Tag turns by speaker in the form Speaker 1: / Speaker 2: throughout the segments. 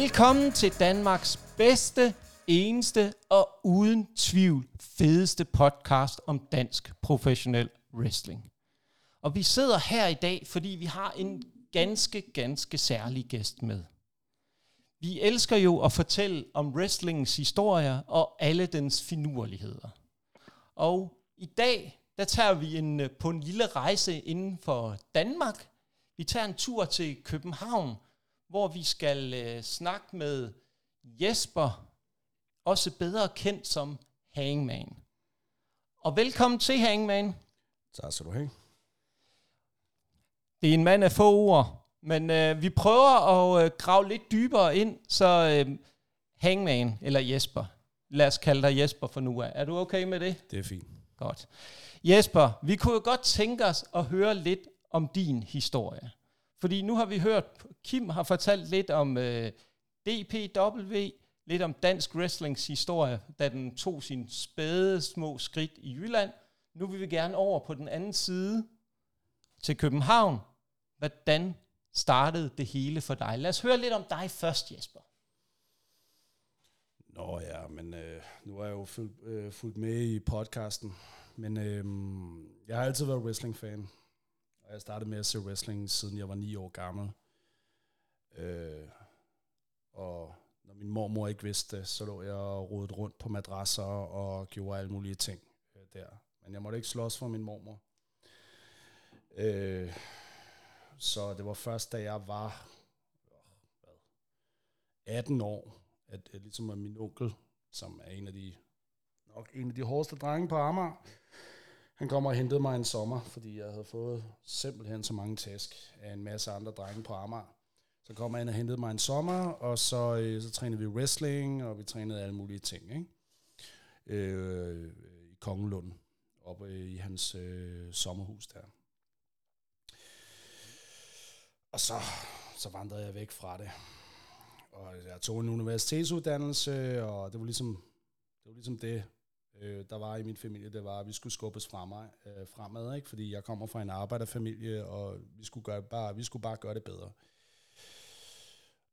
Speaker 1: Velkommen til Danmarks bedste, eneste og uden tvivl fedeste podcast om dansk professionel wrestling. Og vi sidder her i dag, fordi vi har en ganske, ganske særlig gæst med. Vi elsker jo at fortælle om wrestlingens historier og alle dens finurligheder. Og i dag, der tager vi en, øh, på en lille rejse inden for Danmark. Vi tager en tur til København, hvor vi skal øh, snakke med Jesper, også bedre kendt som Hangman. Og velkommen til Hangman.
Speaker 2: Tak skal du have.
Speaker 1: Det er en mand af få ord, men øh, vi prøver at øh, grave lidt dybere ind, så øh, Hangman, eller Jesper, lad os kalde dig Jesper for nu af. Er du okay med det?
Speaker 2: Det er fint.
Speaker 1: Godt. Jesper, vi kunne jo godt tænke os at høre lidt om din historie. Fordi nu har vi hørt, Kim har fortalt lidt om øh, DPW, lidt om dansk wrestlings historie, da den tog sin spæde små skridt i Jylland. Nu vil vi gerne over på den anden side til København. Hvordan startede det hele for dig? Lad os høre lidt om dig først, Jesper.
Speaker 2: Nå ja, men øh, nu er jeg jo fulgt, øh, fulgt med i podcasten. Men øh, jeg har altid været wrestling-fan. Og jeg startede med at se wrestling, siden jeg var ni år gammel. Øh, og når min mormor ikke vidste det, så lå jeg og rodet rundt på madrasser og gjorde alle mulige ting øh, der. Men jeg måtte ikke slås for min mormor. Øh, så det var først, da jeg var hvad, 18 år, at, at ligesom at min onkel, som er en af de nok en af de hårdeste drenge på Amager, han kommer og hentede mig en sommer, fordi jeg havde fået simpelthen så mange tæsk af en masse andre drenge på Amager. Så kom han og hentede mig en sommer, og så, øh, så trænede vi wrestling, og vi trænede alle mulige ting, ikke? Øh, i Kongelund, oppe i hans øh, sommerhus der. Og så, så vandrede jeg væk fra det. Og jeg tog en universitetsuddannelse, og det var ligesom det, var ligesom det øh, der var i min familie, det var, at vi skulle skubbes fremad, øh, fremad ikke? fordi jeg kommer fra en arbejderfamilie, og vi skulle, gøre bare, vi skulle bare gøre det bedre.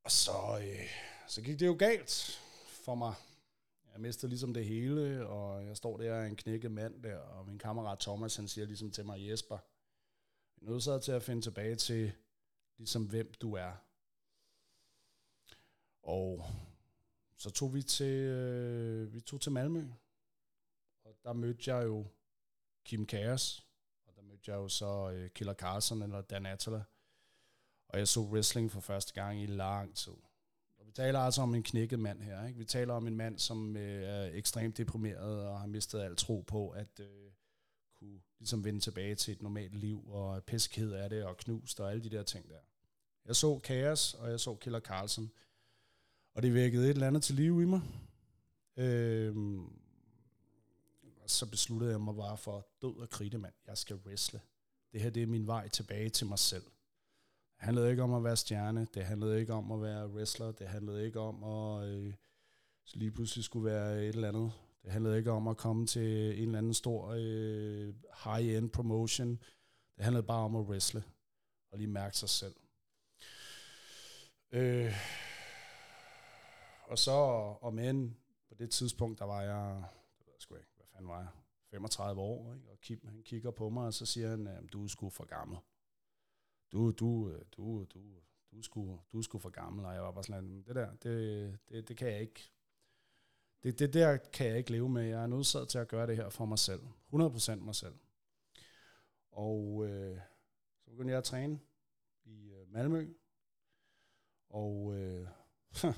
Speaker 2: Og så, øh, så gik det jo galt for mig. Jeg mistede ligesom det hele, og jeg står der en knækket mand der, og min kammerat Thomas, han siger ligesom til mig, Jesper, vi er nødt til at finde tilbage til, ligesom hvem du er. Og så tog vi til, øh, vi tog til Malmø, der mødte jeg jo Kim Chaos, og der mødte jeg jo så øh, Killer Carlson eller Dan Attila. Og jeg så wrestling for første gang i lang tid. Og vi taler altså om en knækket mand her. Ikke? Vi taler om en mand, som øh, er ekstremt deprimeret og har mistet al tro på, at øh, kunne ligesom vende tilbage til et normalt liv, og piskhed af det, og knust og alle de der ting der. Jeg så Chaos, og jeg så Killer Carlson. Og det vækkede et eller andet til liv i mig. Øhm, så besluttede jeg mig bare for død og kridte, mand. Jeg skal wrestle. Det her, det er min vej tilbage til mig selv. Det handlede ikke om at være stjerne. Det handlede ikke om at være wrestler. Det handlede ikke om at øh, så lige pludselig skulle være et eller andet. Det handlede ikke om at komme til en eller anden stor øh, high-end promotion. Det handlede bare om at wrestle og lige mærke sig selv. Øh, og så, om end på det tidspunkt, der var jeg, han var 35 år, ikke? og Kim han kigger på mig, og så siger han, at du er sgu for gammel. Du, du, øh, du, du, du er sgu, du er sgu for gammel, og jeg var bare sådan, det der, det, det, det kan jeg ikke, det, det der kan jeg ikke leve med. Jeg er nødsaget til at gøre det her for mig selv. 100% mig selv. Og øh, så begyndte jeg at træne i øh, Malmø. Og øh,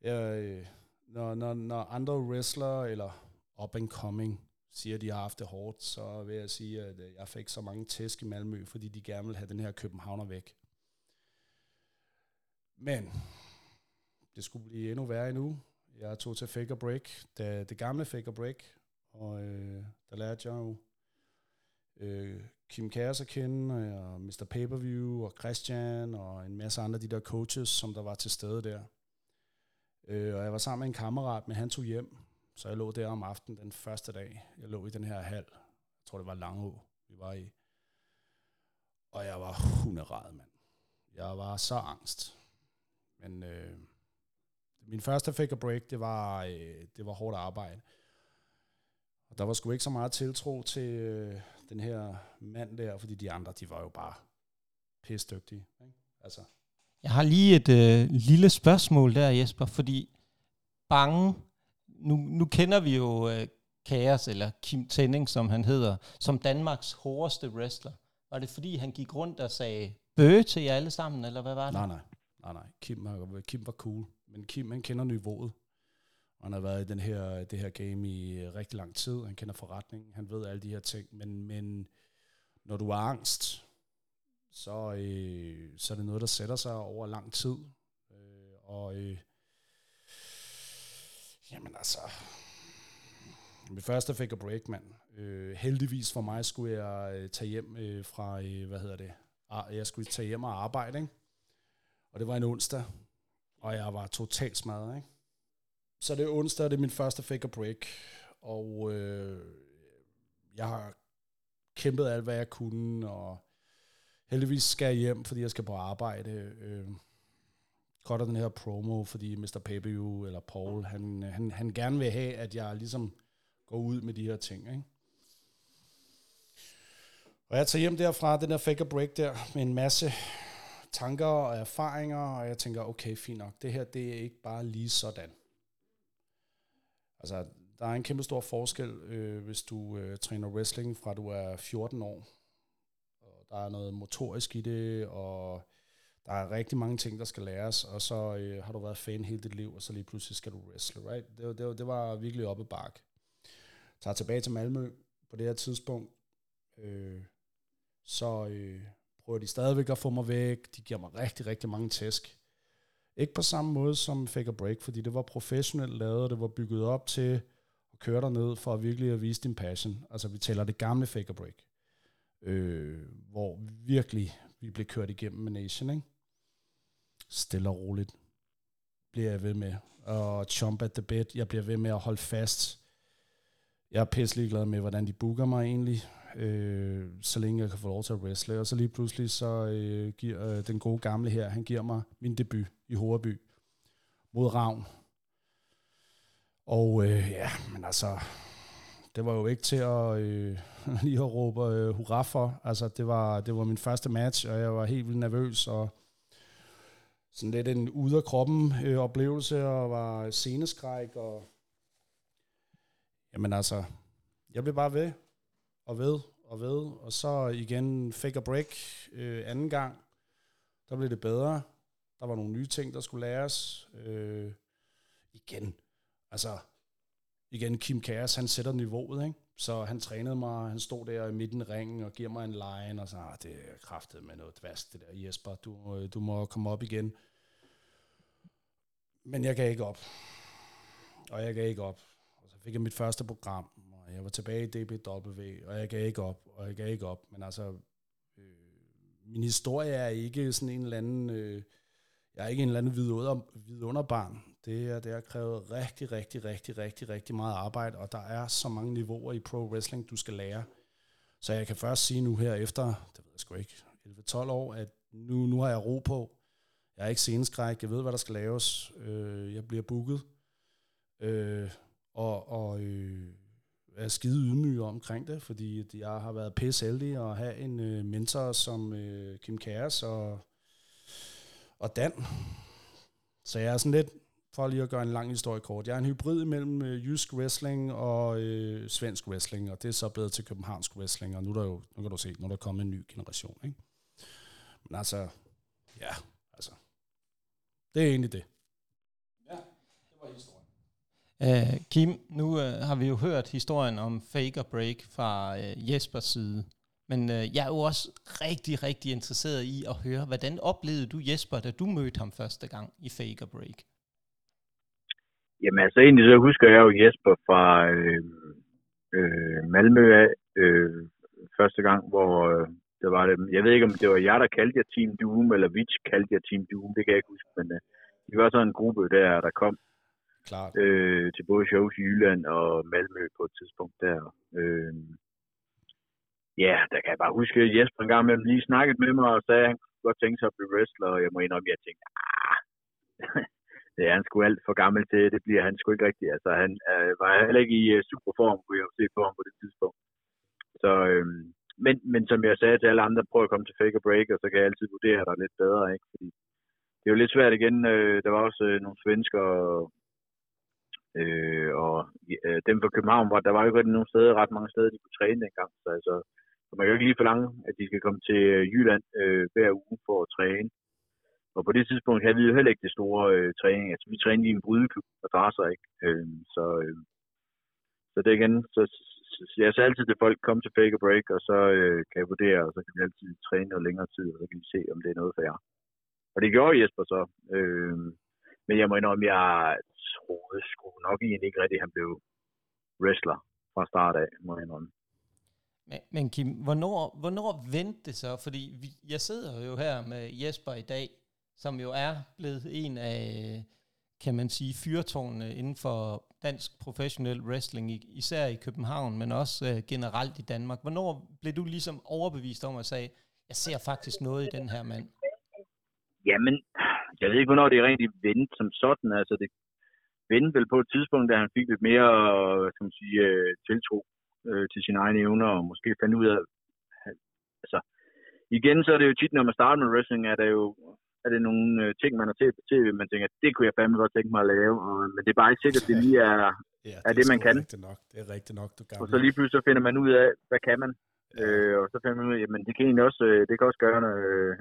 Speaker 2: jeg, øh, når, når, når andre wrestlere eller up and coming siger, at de har haft det hårdt, så vil jeg sige, at øh, jeg fik så mange tæsk i Malmø, fordi de gerne vil have den her københavner væk. Men det skulle blive endnu værre endnu. Jeg tog til Fake Break, det, det gamle Fake Break, og øh, der lærte jeg jo øh, Kim Kærs at kende, og Mr. Pay-Per-View, og Christian, og en masse andre af de der coaches, som der var til stede der. Øh, og jeg var sammen med en kammerat, men han tog hjem, så jeg lå der om aftenen den første dag. Jeg lå i den her hal. Jeg tror, det var Langå, vi var i. Og jeg var hunderad, mand. Jeg var så angst. Men øh, min første fake break, det var, øh, det var hårdt arbejde. Og der var sgu ikke så meget tiltro til øh, den her mand der, fordi de andre, de var jo bare pisdygtige. Ikke? Altså.
Speaker 1: Jeg har lige et øh, lille spørgsmål der, Jesper, fordi bange, nu, nu kender vi jo øh, Kaos, eller Kim Tenning, som han hedder, som Danmarks hårdeste wrestler. Var det fordi, han gik rundt og sagde bøge til jer alle sammen, eller hvad var det?
Speaker 2: Nej, nej. nej, nej. Kim, var, Kim var cool, men Kim, han kender niveauet. Han har været i den her, det her game i øh, rigtig lang tid. Han kender forretningen. Han ved alle de her ting. Men, men når du er angst, så, øh, så er det noget, der sætter sig over lang tid. Øh, og øh, jamen altså, min første fik jeg break, mand. Øh, heldigvis for mig skulle jeg øh, tage hjem øh, fra, øh, hvad hedder det, ah, jeg skulle tage hjem og arbejde, ikke? Og det var en onsdag, og jeg var totalt smadret, ikke? Så det er onsdag, det er min første fake a break, og øh, jeg har kæmpet alt, hvad jeg kunne, og heldigvis skal jeg hjem, fordi jeg skal på arbejde. Øh, godt den her promo, fordi Mr. Pay-Per-View, eller Paul, han, han, han gerne vil have, at jeg ligesom går ud med de her ting, ikke? Og jeg tager hjem derfra, den der fake break der, med en masse tanker og erfaringer, og jeg tænker, okay, fint nok, det her, det er ikke bare lige sådan. Altså, der er en kæmpe stor forskel, øh, hvis du øh, træner wrestling fra du er 14 år. Og der er noget motorisk i det, og der er rigtig mange ting, der skal læres, og så øh, har du været fan hele dit liv, og så lige pludselig skal du wrestle, right? Det, det, det var virkelig oppe bark. Tager tilbage til Malmø på det her tidspunkt, øh, så øh, prøver de stadigvæk at få mig væk. De giver mig rigtig, rigtig mange tæsk. Ikke på samme måde som Fake Break, fordi det var professionelt lavet, og det var bygget op til at køre dig ned for at virkelig at vise din passion. Altså vi taler det gamle Fake Break, øh, hvor virkelig vi blev kørt igennem med Nation, ikke? Stille og roligt bliver jeg ved med Og chomp at the bit. Jeg bliver ved med at holde fast. Jeg er pisselig glad med, hvordan de booker mig egentlig øh, så længe jeg kan få lov til at wrestle. Og så lige pludselig, så øh, giver øh, den gode gamle her, han giver mig min debut i Horeby mod Ravn. Og øh, ja, men altså, det var jo ikke til at øh, lige at råbe øh, hurra for. Altså, det var, det var min første match, og jeg var helt vildt nervøs, og sådan lidt en ude af kroppen øh, oplevelse, og var sceneskræk, og jamen altså, jeg blev bare ved, og ved og ved. Og så igen fake a break øh, anden gang. Der blev det bedre. Der var nogle nye ting, der skulle læres. Øh, igen, altså, igen, Kim Kæres, han sætter niveauet, ikke? Så han trænede mig, han stod der i midten af ringen og giver mig en line, og så, ah, det er kraftet med noget dvast, det der, Jesper, du, øh, du må komme op igen. Men jeg gav ikke op. Og jeg gav ikke op. Og så fik jeg mit første program, jeg var tilbage i DBW, og jeg gav ikke op, og jeg gav ikke op. Men altså, øh, min historie er ikke sådan en eller anden, øh, jeg er ikke en eller anden vidunder, vidunderbarn. Det, er, det har krævet rigtig, rigtig, rigtig, rigtig, rigtig meget arbejde, og der er så mange niveauer i pro wrestling, du skal lære. Så jeg kan først sige nu her efter, det ved jeg sgu ikke, 11-12 år, at nu, nu har jeg ro på. Jeg er ikke seneskræk, jeg ved, hvad der skal laves. Øh, jeg bliver booket. Øh, og og øh, er skide ydmyg omkring det, fordi jeg har været pisse heldig at have en øh, mentor som øh, Kim Kæres og, og Dan. Så jeg er sådan lidt, for lige at gøre en lang historie kort, jeg er en hybrid mellem øh, jysk wrestling og øh, svensk wrestling, og det er så blevet til københavnsk wrestling, og nu, er der jo, nu kan du se, nu er der kommet en ny generation. Ikke? Men altså, ja, det er egentlig det.
Speaker 1: Uh, Kim, nu uh, har vi jo hørt historien om fake or break fra uh, Jespers side. Men uh, jeg er jo også rigtig, rigtig interesseret i at høre, hvordan oplevede du Jesper, da du mødte ham første gang i fake or break?
Speaker 3: Jamen altså egentlig så husker jeg jo Jesper fra øh, øh, Malmø af øh, første gang, hvor øh, det var det, jeg ved ikke om det var jer, der kaldte jer Team Doom, eller Vitch kaldte jer Team Doom, det kan jeg ikke huske, men øh, det var sådan en gruppe der, der kom
Speaker 2: Klart.
Speaker 3: Øh, til både shows i Jylland og Malmø på et tidspunkt der. Øh, ja, der kan jeg bare huske, at Jesper en gang med lige snakket med mig og sagde, at han kunne godt tænke sig at blive wrestler, og jeg må indrømme, at jeg tænkte, ah, det er han sgu alt for gammel til, det bliver han sgu ikke rigtigt. Altså, han øh, var heller ikke i uh, superform, kunne jeg jo se på ham på det tidspunkt. Så, øh, men, men som jeg sagde til alle andre, prøv at komme til fake og break, og så kan jeg altid vurdere dig lidt bedre, ikke? Fordi det er jo lidt svært igen. Øh, der var også øh, nogle svensker, øh, og øh, dem fra København, hvor der var jo ikke nogen steder, ret mange steder, de kunne træne dengang. Så altså, så man kan jo ikke lige forlange, at de skal komme til øh, Jylland øh, hver uge for at træne. Og på det tidspunkt havde vi jo heller ikke det store øh, træning. Altså, vi trænede i en brydeklub og dræsser ikke. Øh, så, øh, så det igen, så jeg siger altid til folk, kom til fake og break, og så øh, kan jeg vurdere, og så kan vi altid træne noget længere tid, og så kan vi se, om det er noget for jer. Og det gjorde Jesper så. Øh, men jeg må indrømme, jeg troede sgu nok egentlig ikke rigtigt, at han blev wrestler fra start af, må jeg indrømme.
Speaker 1: Men, men Kim, hvornår, hvornår vendte det så? Fordi vi, jeg sidder jo her med Jesper i dag, som jo er blevet en af, kan man sige, fyrtårnene inden for dansk professionel wrestling, især i København, men også øh, generelt i Danmark. Hvornår blev du ligesom overbevist om at sige, jeg ser faktisk noget i den her mand?
Speaker 3: Jamen, jeg ved ikke, hvornår det er rigtig vendt som sådan. Altså, det vendte vel på et tidspunkt, da han fik lidt mere, som man sige, øh, tiltro øh, til sine egne evner, og måske fandt ud af, altså, igen, så er det jo tit, når man starter med wrestling, er der jo er det nogle øh, ting, man har set på tv, man tænker, det kunne jeg fandme godt tænke mig at lave, og, men det er bare ikke sikkert, at det lige er, ja, det er det, man kan.
Speaker 2: Nok. Det er rigtigt nok, du
Speaker 3: Og så lige pludselig så finder man ud af, hvad kan man? Ja. Øh, og så finder man ud af, jamen det kan egentlig også, øh, det kan også gøre noget, øh,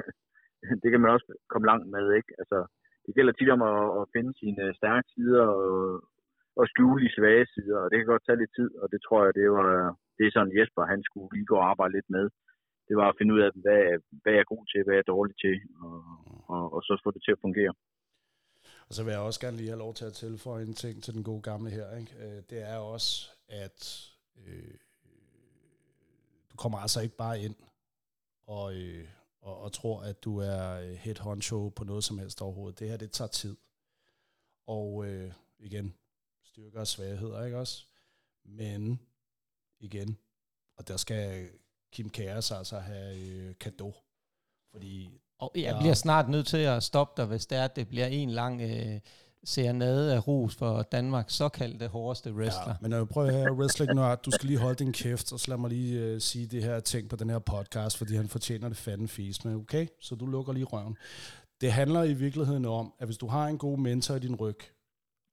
Speaker 3: det kan man også komme langt med, ikke? Altså, det gælder tit om at, at finde sine stærke sider og, og skjule de svage sider, og det kan godt tage lidt tid, og det tror jeg, det var det er sådan Jesper, han skulle lige gå og arbejde lidt med. Det var at finde ud af, hvad, hvad jeg er god til, hvad jeg er dårlig til, og, og, og så få det til at fungere.
Speaker 2: Og så vil jeg også gerne lige have lov til at tilføje en ting til den gode gamle her. Ikke? Øh, det er også, at øh, du kommer altså ikke bare ind og, øh, og, og tror, at du er øh, head honcho på noget som helst overhovedet. Det her, det tager tid. Og øh, igen, styrker og svagheder, ikke også? Men igen, og der skal Kim Kæres altså have øh, kado. Fordi
Speaker 1: og jeg ja. bliver snart nødt til at stoppe dig, hvis det er, at det bliver en lang øh, serenade af ros for Danmarks såkaldte hårdeste wrestler. Ja,
Speaker 2: men jeg prøver at høre, wrestling nu, du skal lige holde din kæft, og så lad mig lige øh, sige det her ting på den her podcast, fordi han fortjener det fanden fis. Men okay, så du lukker lige røven. Det handler i virkeligheden om, at hvis du har en god mentor i din ryg,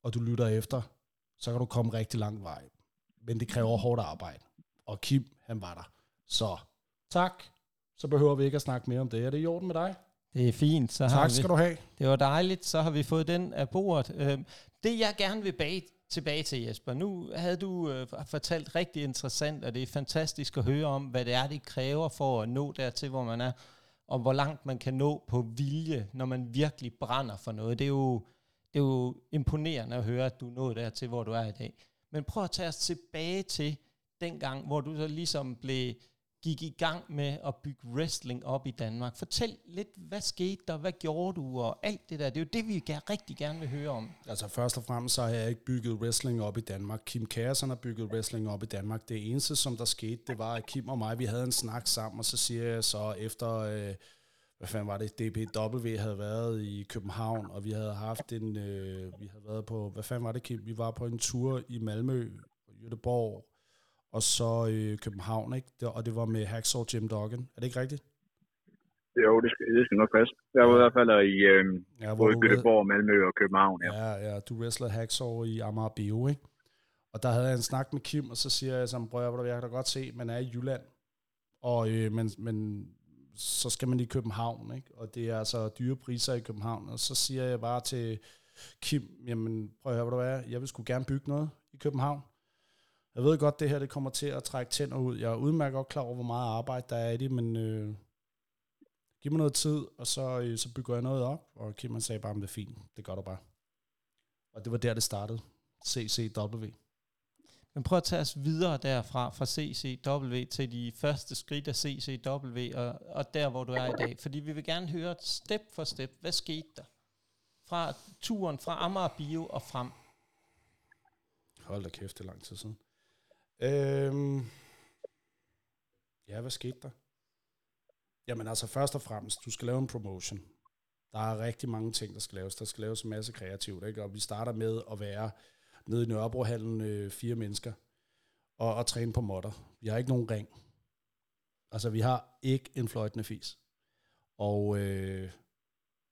Speaker 2: og du lytter efter, så kan du komme rigtig lang vej. Men det kræver hårdt arbejde. Og Kim, han var der. Så tak. Så behøver vi ikke at snakke mere om det. Er det i orden med dig?
Speaker 1: Det er fint. Så
Speaker 2: tak
Speaker 1: har vi,
Speaker 2: skal du have.
Speaker 1: Det var dejligt. Så har vi fået den af bordet. Øhm, det jeg gerne vil bage tilbage til Jesper. Nu havde du øh, fortalt rigtig interessant, og det er fantastisk at høre om, hvad det er, det kræver for at nå dertil, hvor man er, og hvor langt man kan nå på vilje, når man virkelig brænder for noget. Det er jo, det er jo imponerende at høre, at du nået dertil, hvor du er i dag. Men prøv at tage os tilbage til den gang, hvor du så ligesom blev, gik i gang med at bygge wrestling op i Danmark. Fortæl lidt, hvad skete der, hvad gjorde du, og alt det der. Det er jo det, vi rigtig gerne vil høre om.
Speaker 2: Altså først og fremmest så har jeg ikke bygget wrestling op i Danmark. Kim Kærsen har bygget wrestling op i Danmark. Det eneste, som der skete, det var, at Kim og mig, vi havde en snak sammen, og så siger jeg så efter... Øh, hvad fanden var det, DPW havde været i København, og vi havde haft en, øh, vi havde været på, hvad fanden var det, Kim? Vi var på en tur i Malmø, Göteborg, og så øh, København, ikke? Det, og det var med Hacksaw Jim Duggan. Er det ikke rigtigt?
Speaker 3: Jo, det skal, det skal nok passe. Jeg var i hvert fald i øh, ja, både Göteborg, Malmø og København. Ja,
Speaker 2: ja, ja du wrestlede Hacksaw i Amager Bio, ikke? Og der havde jeg en snak med Kim, og så siger jeg som bror, jeg kan da godt se, man er i Jylland, og, øh, men, men så skal man i København, ikke? og det er altså dyre priser i København. Og så siger jeg bare til Kim, jamen prøv at høre, hvad du er, jeg vil sgu gerne bygge noget i København. Jeg ved godt, det her det kommer til at trække tænder ud. Jeg er udmærket godt klar over, hvor meget arbejde der er i det, men øh, giv mig noget tid, og så, øh, så bygger jeg noget op. Og Kim han sagde bare, at det er fint, det gør du bare. Og det var der, det startede. CCW.
Speaker 1: Men prøv at tage os videre derfra, fra CCW til de første skridt af CCW, og, og der, hvor du er i dag. Fordi vi vil gerne høre step for step, hvad skete der? Fra turen fra Amager Bio og frem.
Speaker 2: Hold da kæft, det er lang tid siden. Øhm, ja, hvad skete der? Jamen altså, først og fremmest, du skal lave en promotion. Der er rigtig mange ting, der skal laves. Der skal laves en masse kreativt, ikke? Og vi starter med at være nede i Nørrebrohallen øh, fire mennesker og, og træne på modder. Vi har ikke nogen ring. Altså, vi har ikke en fløjtende fis. Og, øh,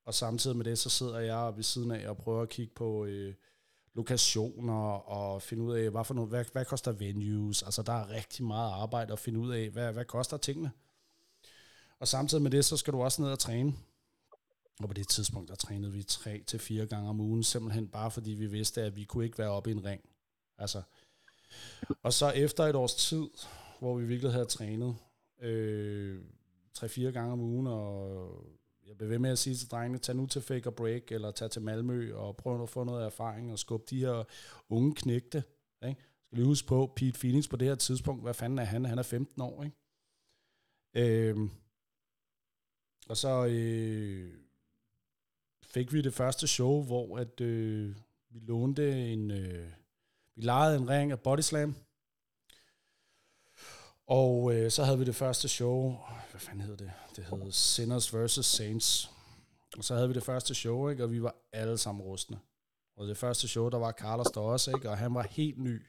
Speaker 2: og samtidig med det, så sidder jeg ved siden af og prøver at kigge på øh, lokationer og finde ud af, hvad, for noget, hvad, hvad koster venues. Altså, der er rigtig meget arbejde at finde ud af, hvad, hvad koster tingene. Og samtidig med det, så skal du også ned og træne. Og på det tidspunkt, der trænede vi tre til fire gange om ugen, simpelthen bare fordi vi vidste, at vi kunne ikke være oppe i en ring. Altså. Og så efter et års tid, hvor vi virkelig havde trænet, øh, tre-fire gange om ugen, og jeg bliver ved med at sige til drengene, tag nu til Fake og Break, eller tag til Malmø, og prøv at få noget erfaring, og skub de her unge knægte. Ikke? Skal lige huske på, Pete Phoenix på det her tidspunkt, hvad fanden er han? Han er 15 år, ikke? Øhm, og så øh, fik vi det første show, hvor at, øh, vi lånte en... Øh, vi lejede en ring af Bodyslam, og øh, så havde vi det første show, hvad fanden hed det? Det hed Sinners vs. Saints. Og så havde vi det første show, ikke? og vi var alle sammen rustne. Og det første show, der var Carlos der også, ikke? og han var helt ny.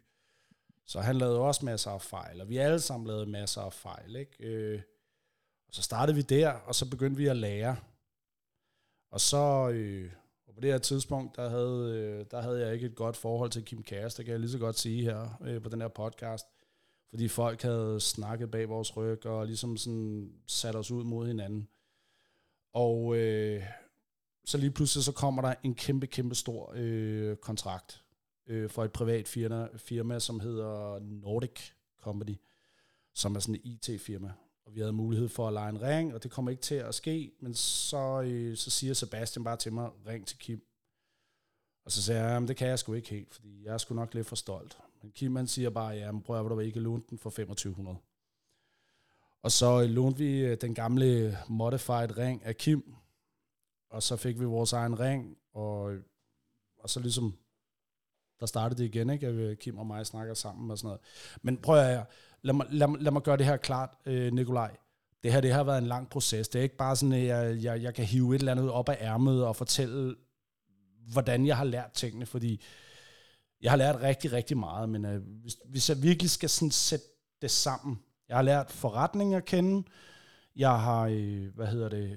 Speaker 2: Så han lavede også masser af fejl, og vi alle sammen lavede masser af fejl. Ikke? Øh, og så startede vi der, og så begyndte vi at lære. Og så, øh, og på det her tidspunkt, der havde, øh, der havde jeg ikke et godt forhold til Kim Kæres, det kan jeg lige så godt sige her øh, på den her podcast fordi folk havde snakket bag vores ryg, og ligesom sådan sat os ud mod hinanden. Og øh, så lige pludselig så kommer der en kæmpe, kæmpe stor øh, kontrakt øh, for et privat firma, firma, som hedder Nordic Company, som er sådan et IT-firma. Og vi havde mulighed for at lege en ring, og det kommer ikke til at ske, men så, øh, så siger Sebastian bare til mig, ring til Kim. Og så sagde jeg, det kan jeg sgu ikke helt, fordi jeg er sgu nok lidt for stolt. Men Kim han siger bare, ja, men prøv at du ikke låne den for 2500. Og så øh, lånte vi øh, den gamle modified ring af Kim, og så fik vi vores egen ring, og, øh, og så ligesom, der startede det igen, ikke? At Kim og mig snakker sammen og sådan noget. Men prøv at lad mig, lad, lad mig gøre det her klart, øh, Nikolaj. Det her det har været en lang proces. Det er ikke bare sådan, at jeg, jeg, jeg kan hive et eller andet op af ærmet og fortælle, hvordan jeg har lært tingene, fordi jeg har lært rigtig, rigtig meget, men øh, hvis, hvis jeg virkelig skal sådan sætte det sammen, jeg har lært forretninger at kende, jeg har, øh, hvad hedder det,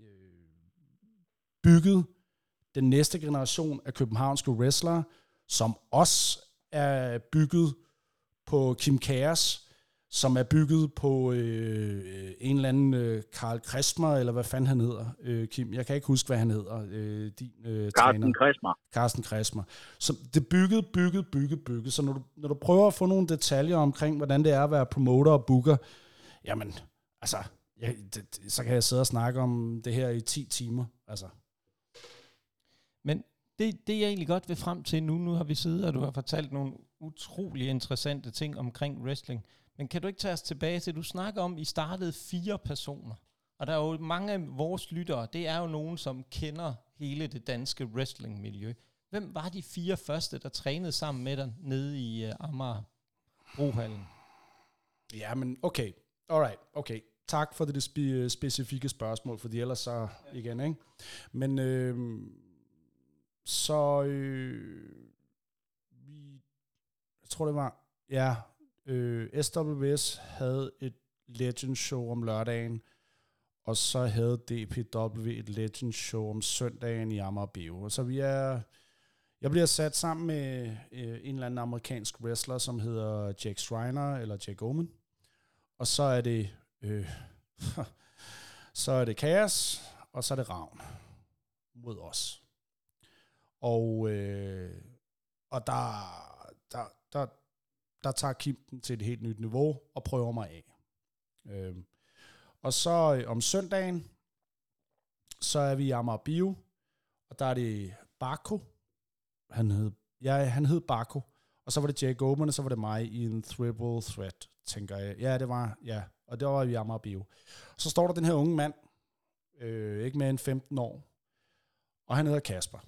Speaker 2: øh, bygget den næste generation af københavnske wrestlere, som også er bygget på Kim Kæres som er bygget på øh, en eller anden øh, Karl Kristmer, eller hvad fanden han hedder, øh, Kim. Jeg kan ikke huske, hvad han hedder. Øh, din øh,
Speaker 3: Carsten Kristmer.
Speaker 2: Carsten Kristmer. Så det er bygget, bygget, bygget, bygget. Så når du, når du prøver at få nogle detaljer omkring, hvordan det er at være promoter og booker, jamen, altså, jeg, det, så kan jeg sidde og snakke om det her i 10 timer. Altså.
Speaker 1: Men det, det jeg egentlig godt vil frem til nu, nu har vi siddet, og du har fortalt nogle utrolig interessante ting omkring wrestling. Men kan du ikke tage os tilbage til, du snakker om, at I startede fire personer. Og der er jo mange af vores lyttere, det er jo nogen, som kender hele det danske wrestlingmiljø. Hvem var de fire første, der trænede sammen med dig nede i uh, Amager Brohallen?
Speaker 2: Ja, men okay. Alright, okay. Tak for det spe- specifikke spørgsmål, fordi ellers så igen, ikke? Men øh, så øh, vi, jeg tror det var, ja, Øh, SWS havde et Legend Show om lørdagen, og så havde DPW et Legend Show om søndagen i Amager Bio. Så vi er, jeg bliver sat sammen med øh, en eller anden amerikansk wrestler, som hedder Jake Schreiner, eller Jack Omen. Og så er det, øh, så er det Kaos, og så er det Ravn mod os. Og, øh, og der, der, der, der tager Kim den til et helt nyt niveau og prøver mig af. Øh, Og så øh, om søndagen, så er vi i Amager Bio, og der er det Barco. Han hed, ja, han hed Barco. Og så var det Jake Oman, og så var det mig i en triple threat, tænker jeg. Ja, det var, ja. Og det var vi i Amager Bio. Så står der den her unge mand, øh, ikke mere end 15 år, og han hedder Kasper.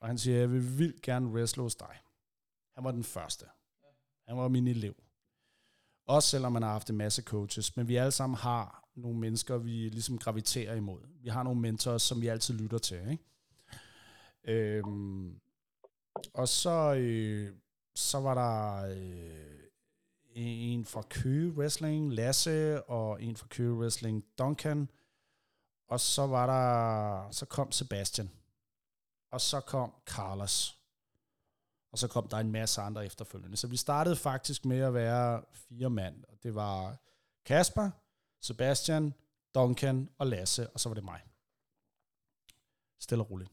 Speaker 2: Og han siger, jeg vil vildt gerne wrestle hos dig. Han var den første. Han var min elev. Også selvom man har haft en masse coaches, men vi alle sammen har nogle mennesker, vi ligesom graviterer imod. Vi har nogle mentorer, som vi altid lytter til. Ikke? Øhm, og så, øh, så var der øh, en fra Køge Wrestling, Lasse, og en fra Køge Wrestling, Duncan. Og så var der, så kom Sebastian. Og så kom Carlos. Og så kom der en masse andre efterfølgende. Så vi startede faktisk med at være fire mand. Og det var Kasper, Sebastian, Duncan og Lasse, og så var det mig. Stille og roligt.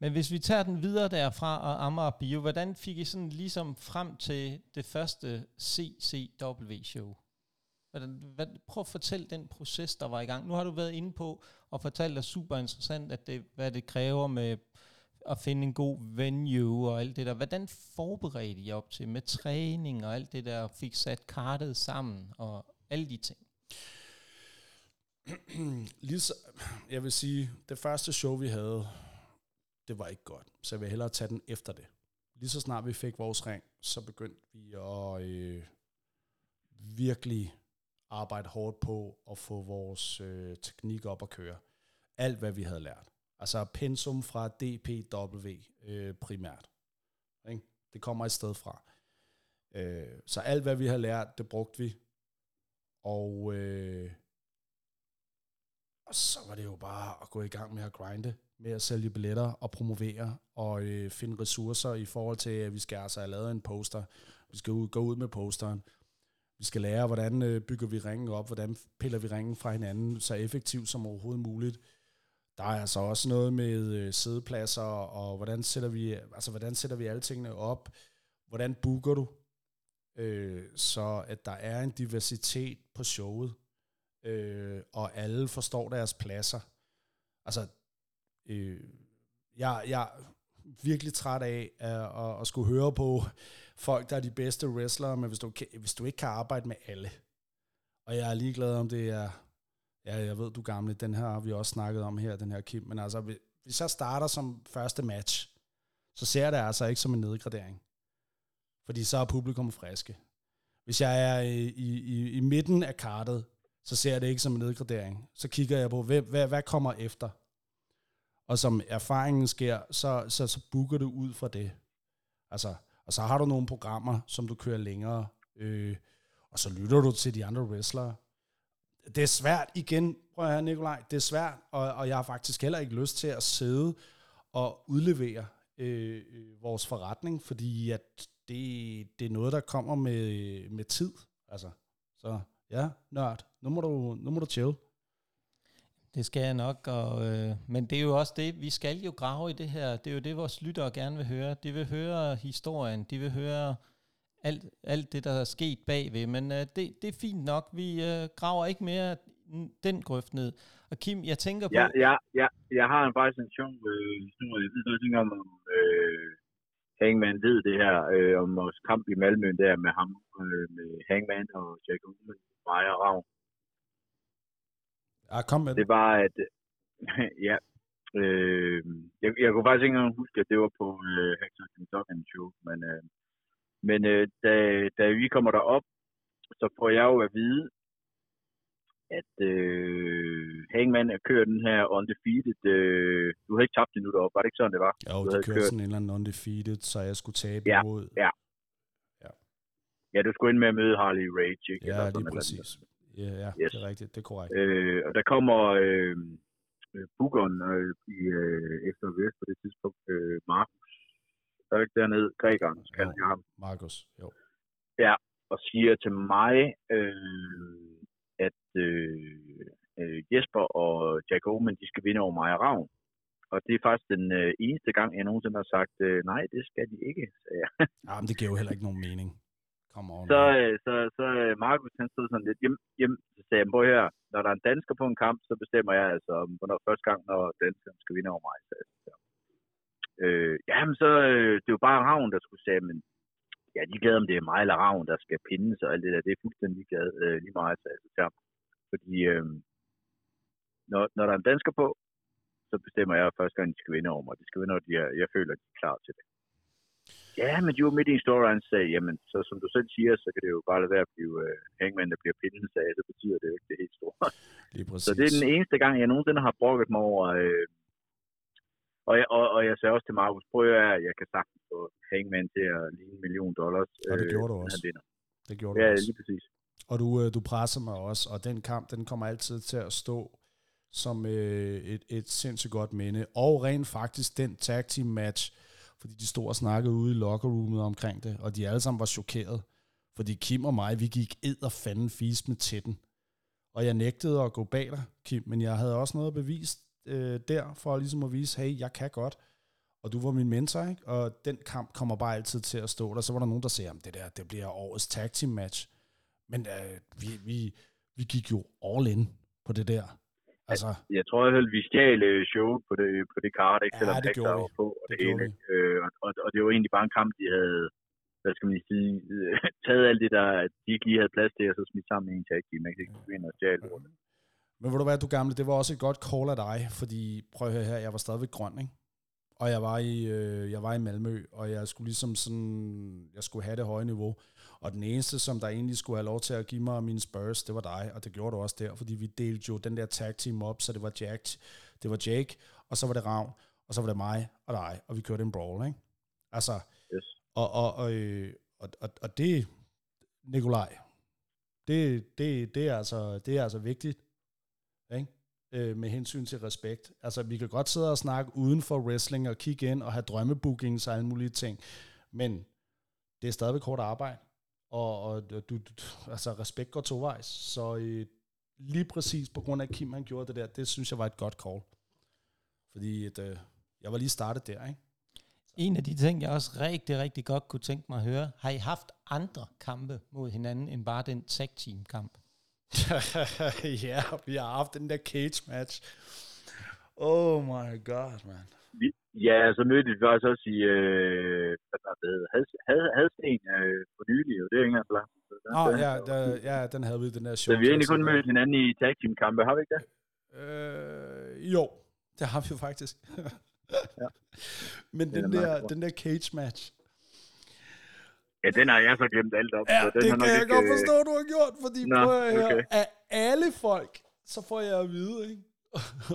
Speaker 1: Men hvis vi tager den videre derfra og Amager Bio, hvordan fik I sådan ligesom frem til det første CCW-show? Hvordan, hvad, prøv at fortælle den proces, der var i gang. Nu har du været inde på og fortalt dig super interessant, at det, hvad det kræver med at finde en god venue og alt det der. Hvordan forberedte I op til med træning og alt det der, fik sat kartet sammen og alle de ting?
Speaker 2: Lige så, jeg vil sige, det første show, vi havde, det var ikke godt. Så jeg vil hellere tage den efter det. Lige så snart vi fik vores ring, så begyndte vi at øh, virkelig arbejde hårdt på at få vores øh, teknik op at køre. Alt, hvad vi havde lært. Altså pensum fra DPW øh, primært. Ikke? Det kommer et sted fra. Øh, så alt, hvad vi har lært, det brugte vi. Og, øh, og så var det jo bare at gå i gang med at grinde med at sælge billetter og promovere og øh, finde ressourcer i forhold til, at vi skal altså have lavet en poster. Vi skal ud, gå ud med posteren. Vi skal lære, hvordan øh, bygger vi ringen op, hvordan piller vi ringen fra hinanden så effektivt som overhovedet muligt. Der er altså også noget med øh, sædepladser, og hvordan sætter vi, altså hvordan sætter vi alle tingene op? Hvordan booker du? Øh, så at der er en diversitet på showet, øh, og alle forstår deres pladser. Altså, øh, jeg, jeg er virkelig træt af at, at, at skulle høre på folk, der er de bedste wrestlere, men hvis du, hvis du ikke kan arbejde med alle, og jeg er ligeglad om det er, ja, jeg ved, du er gamle, den her har vi også snakket om her, den her Kim, men altså, hvis jeg starter som første match, så ser jeg det altså ikke som en nedgradering. Fordi så er publikum friske. Hvis jeg er i, i, i midten af kartet, så ser jeg det ikke som en nedgradering. Så kigger jeg på, hvad, hvad, hvad kommer efter? Og som erfaringen sker, så, så, så booker du ud fra det. Altså, og så har du nogle programmer, som du kører længere, øh, og så lytter du til de andre wrestlere. Det er svært igen, prøv at høre Nikolaj, det er svært, og, og jeg har faktisk heller ikke lyst til at sidde og udlevere øh, øh vores forretning, fordi at det, det er noget, der kommer med, med tid. Altså, så ja, nørd, nu må du, nu må du chill.
Speaker 1: Det skal jeg nok, og, øh, men det er jo også det, vi skal jo grave i det her. Det er jo det, vores lyttere gerne vil høre. De vil høre historien, de vil høre alt, alt det, der er sket bagved, men øh, det, det er fint nok. Vi øh, graver ikke mere den grøft ned. Og Kim, jeg tænker på...
Speaker 3: Ja, ja, ja. Jeg har en faktisk en sjov øh, historie. Jeg ved noget om, om øh, Hangman ved det her, øh, om vores kamp i Malmø der med ham, øh, med Hangman og Jack Ullman, Maja Ravn.
Speaker 2: Ja, kom med
Speaker 3: Det var, at... ja. Øh, jeg, jeg kunne faktisk ikke engang huske, at det var på øh, Hector Kentucky Show, men, øh, men øh, da, da vi kommer derop, så får jeg jo at vide, at øh, Hangman er kørt den her undefeated. Øh, du havde ikke tabt endnu deroppe, var det ikke sådan, det var?
Speaker 2: Jo,
Speaker 3: du
Speaker 2: de kørte kørt... sådan en eller anden undefeated, så jeg skulle tabe
Speaker 3: ja,
Speaker 2: imod.
Speaker 3: Ja, ja. Ja, du skulle ind med at møde Harley Rage, ikke?
Speaker 2: Ja, det er præcis. Ja, ja yes. det er rigtigt. Det er korrekt.
Speaker 3: Øh, og der kommer øh, Bukon øh, i, øh, efter Vest på det tidspunkt, øh, Markus. Der er ikke dernede, grækeren, kalder jeg ham.
Speaker 2: Markus, jo.
Speaker 3: Ja, og siger til mig, øh, at øh, øh, Jesper og Jack Oman, de skal vinde over mig og Ravn. Og det er faktisk den øh, eneste gang, jeg nogensinde har sagt, øh, nej, det skal de ikke, sagde jeg.
Speaker 2: ja, men det giver jo heller ikke nogen mening.
Speaker 3: Come on, så, øh, så, så øh, Markus han stod sådan lidt hjem, hjem så sagde han, her, når der er en dansker på en kamp, så bestemmer jeg altså, hvornår første gang, når danskeren skal vinde over mig. Så, så. Øh, jamen så, øh, det er jo bare Ravn, der skulle sige, men ja, de glæder om det er mig eller Ravn, der skal pindes og alt det der. Det er fuldstændig glad, øh, lige meget, sagde jeg til Fordi øh, når, når der er en dansker på, så bestemmer jeg første gang, de skal vinde over mig. De skal vinde, når de er, jeg føler, at de er klar til det. Ja, men de var midt i en story, han sagde, jamen, så som du selv siger, så kan det jo bare lade være at blive uh, hangman, der bliver pindet af, så betyder det jo ikke det helt store.
Speaker 2: Præcis.
Speaker 3: Så det er den eneste gang, jeg nogensinde har brokket mig over. Øh, og, jeg, og, og jeg sagde også til Markus, prøv at jeg kan sagtens få Hangman til at ligne en million dollars.
Speaker 2: Og det
Speaker 3: øh,
Speaker 2: gjorde du
Speaker 3: når
Speaker 2: også.
Speaker 3: Han vinder.
Speaker 2: Det gjorde
Speaker 3: Ja,
Speaker 2: du også.
Speaker 3: lige præcis.
Speaker 2: Og du, øh, du presser mig også, og den kamp, den kommer altid til at stå som øh, et, et sindssygt godt minde. Og rent faktisk den tag team match, fordi de stod og snakkede ude i lockerroomet omkring det, og de alle sammen var chokeret. Fordi Kim og mig, vi gik ed og fanden fis med tætten. Og jeg nægtede at gå bag dig, Kim, men jeg havde også noget at bevise øh, der, for ligesom at vise, hey, jeg kan godt. Og du var min mentor, ikke? Og den kamp kommer bare altid til at stå der. Så var der nogen, der sagde, at det der, det bliver årets tag team match. Men øh, vi, vi, vi gik jo all in på det der. Altså,
Speaker 3: Jeg tror i hvert fald, vi stjal øh, showet på det, på det kart, ikke?
Speaker 2: Ja,
Speaker 3: Selvom
Speaker 2: det gjorde
Speaker 3: var på og
Speaker 2: Det
Speaker 3: det, hele. Øh, og, og, det var egentlig bare en kamp, de havde hvad skal man sige, øh, taget alt det, der de ikke lige havde plads til, og så smidt sammen i en tag team. Ikke? Så gik vi ind og stjal lortet.
Speaker 2: Men ved du hvad, du gamle, det var også et godt call af dig, fordi prøv at høre her, jeg var stadigvæk grøn, ikke? Og jeg var i, øh, jeg var i Malmø, og jeg skulle ligesom sådan, jeg skulle have det høje niveau. Og den eneste, som der egentlig skulle have lov til at give mig mine Spurs, det var dig, og det gjorde du også der, fordi vi delte jo den der tag team op, så det var Jack, det var Jake, og så var det Ravn, og så var det mig og dig, og vi kørte en brawl, ikke? Altså,
Speaker 3: Yes.
Speaker 2: og, og, og, øh, og, og, og det, Nikolaj, det, det, det, er altså, det er altså vigtigt, ikke? Øh, med hensyn til respekt. Altså, vi kan godt sidde og snakke uden for wrestling og kigge ind og have drømmebookings og alle mulige ting, men det er stadigvæk hårdt arbejde, og, og du, du, altså, respekt går tovejs, så øh, lige præcis på grund af, at Kim han gjorde det der, det synes jeg var et godt call. Fordi at, øh, jeg var lige startet der, ikke?
Speaker 1: En af de ting, jeg også rigtig, rigtig godt kunne tænke mig at høre, har I haft andre kampe mod hinanden, end bare den tag team kamp?
Speaker 2: ja, vi har haft den der cage match. Oh my god, man.
Speaker 3: Vi, ja, så mødte vi faktisk også i, øh, hvad var det, hed, Had- Had- Hadsten øh, for nylig, og det er jo ikke engang så lang tid. siden.
Speaker 2: Nå,
Speaker 3: Den-
Speaker 2: ja, der, ja, den havde vi, den der show.
Speaker 3: Så vi har egentlig kun mødt hinanden i tag team kampe, har vi ikke det?
Speaker 2: Øh, jo, det har vi jo faktisk.
Speaker 3: Ja.
Speaker 2: Men den der, den der cage match,
Speaker 3: Ja, den har jeg så glemt alt op.
Speaker 2: Ja,
Speaker 3: så den
Speaker 2: det
Speaker 3: har
Speaker 2: kan jeg
Speaker 3: ikke,
Speaker 2: godt
Speaker 3: øh,
Speaker 2: forstå, du har gjort, fordi
Speaker 3: Nå,
Speaker 2: prøv at høre,
Speaker 3: okay.
Speaker 2: af alle folk, så får jeg at vide, ikke?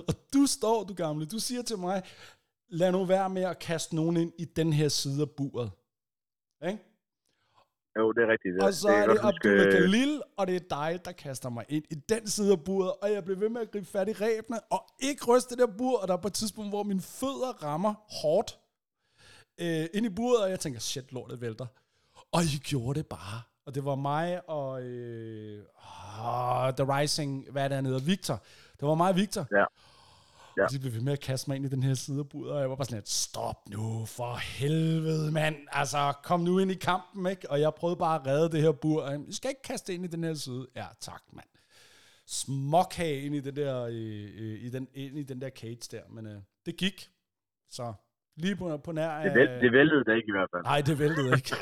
Speaker 2: Og du står, du gamle, du siger til mig, lad nu være med at kaste nogen ind i den her side af buret. Ikke?
Speaker 3: Jo, det er rigtigt.
Speaker 2: Og så
Speaker 3: kan
Speaker 2: er det Abdullah
Speaker 3: øh,
Speaker 2: Khalil, og det er dig, der kaster mig ind i den side af buret, og jeg blev ved med at gribe fat i ræbene, og ikke ryste det der bur, og der er på et tidspunkt, hvor mine fødder rammer hårdt øh, ind i buret, og jeg tænker, shit, lortet vælter. Og I gjorde det bare. Og det var mig og øh, oh, The Rising, hvad er det, han hedder, Victor. Det var mig og Victor.
Speaker 3: Ja. Ja.
Speaker 2: Og de blev ved med at kaste mig ind i den her side af buret, og jeg var bare sådan lidt, stop nu, for helvede, mand. Altså, kom nu ind i kampen, ikke? Og jeg prøvede bare at redde det her bur. og jeg, I skal ikke kaste ind i den her side. Ja, tak, mand. Smokhage ind i, det der, øh, øh, i, den, ind i den der cage der, men øh, det gik. Så lige på, på nær...
Speaker 3: det, væl, det væltede det ikke i hvert fald.
Speaker 2: Nej, det væltede ikke.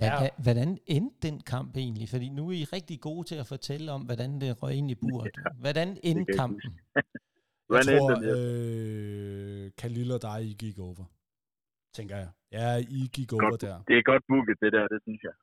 Speaker 2: Ja.
Speaker 1: Hvordan, hvordan endte den kamp egentlig? Fordi nu er I rigtig gode til at fortælle om, hvordan det røg ind i buret. Hvordan endte kampen?
Speaker 2: Jeg
Speaker 3: Hvordan
Speaker 2: tror, øh, Khalil og dig, I gik over. Tænker jeg. Ja, I gik over
Speaker 3: Godt.
Speaker 2: der.
Speaker 3: Det er godt booket, det der, det synes jeg.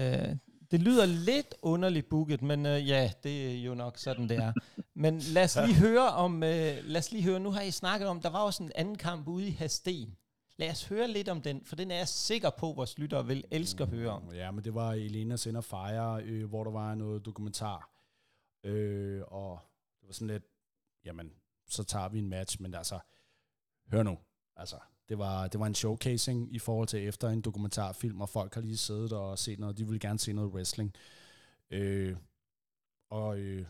Speaker 1: Øh, det lyder lidt underligt booket, men øh, ja, det er jo nok sådan, det er. Men lad os lige høre om, øh, lad os lige høre, nu har I snakket om, der var også en anden kamp ude i Hasten. Lad os høre lidt om den, for den er jeg sikker på, vores lyttere vil elske at høre om.
Speaker 2: Ja, men det var Elena Sender Fire, øh, hvor der var noget dokumentar. Øh, og det var sådan lidt, jamen, så tager vi en match, men altså, hør nu, altså, det var, det var en showcasing i forhold til efter en dokumentarfilm, og folk har lige siddet og set noget, de ville gerne se noget wrestling. Øh, og øh,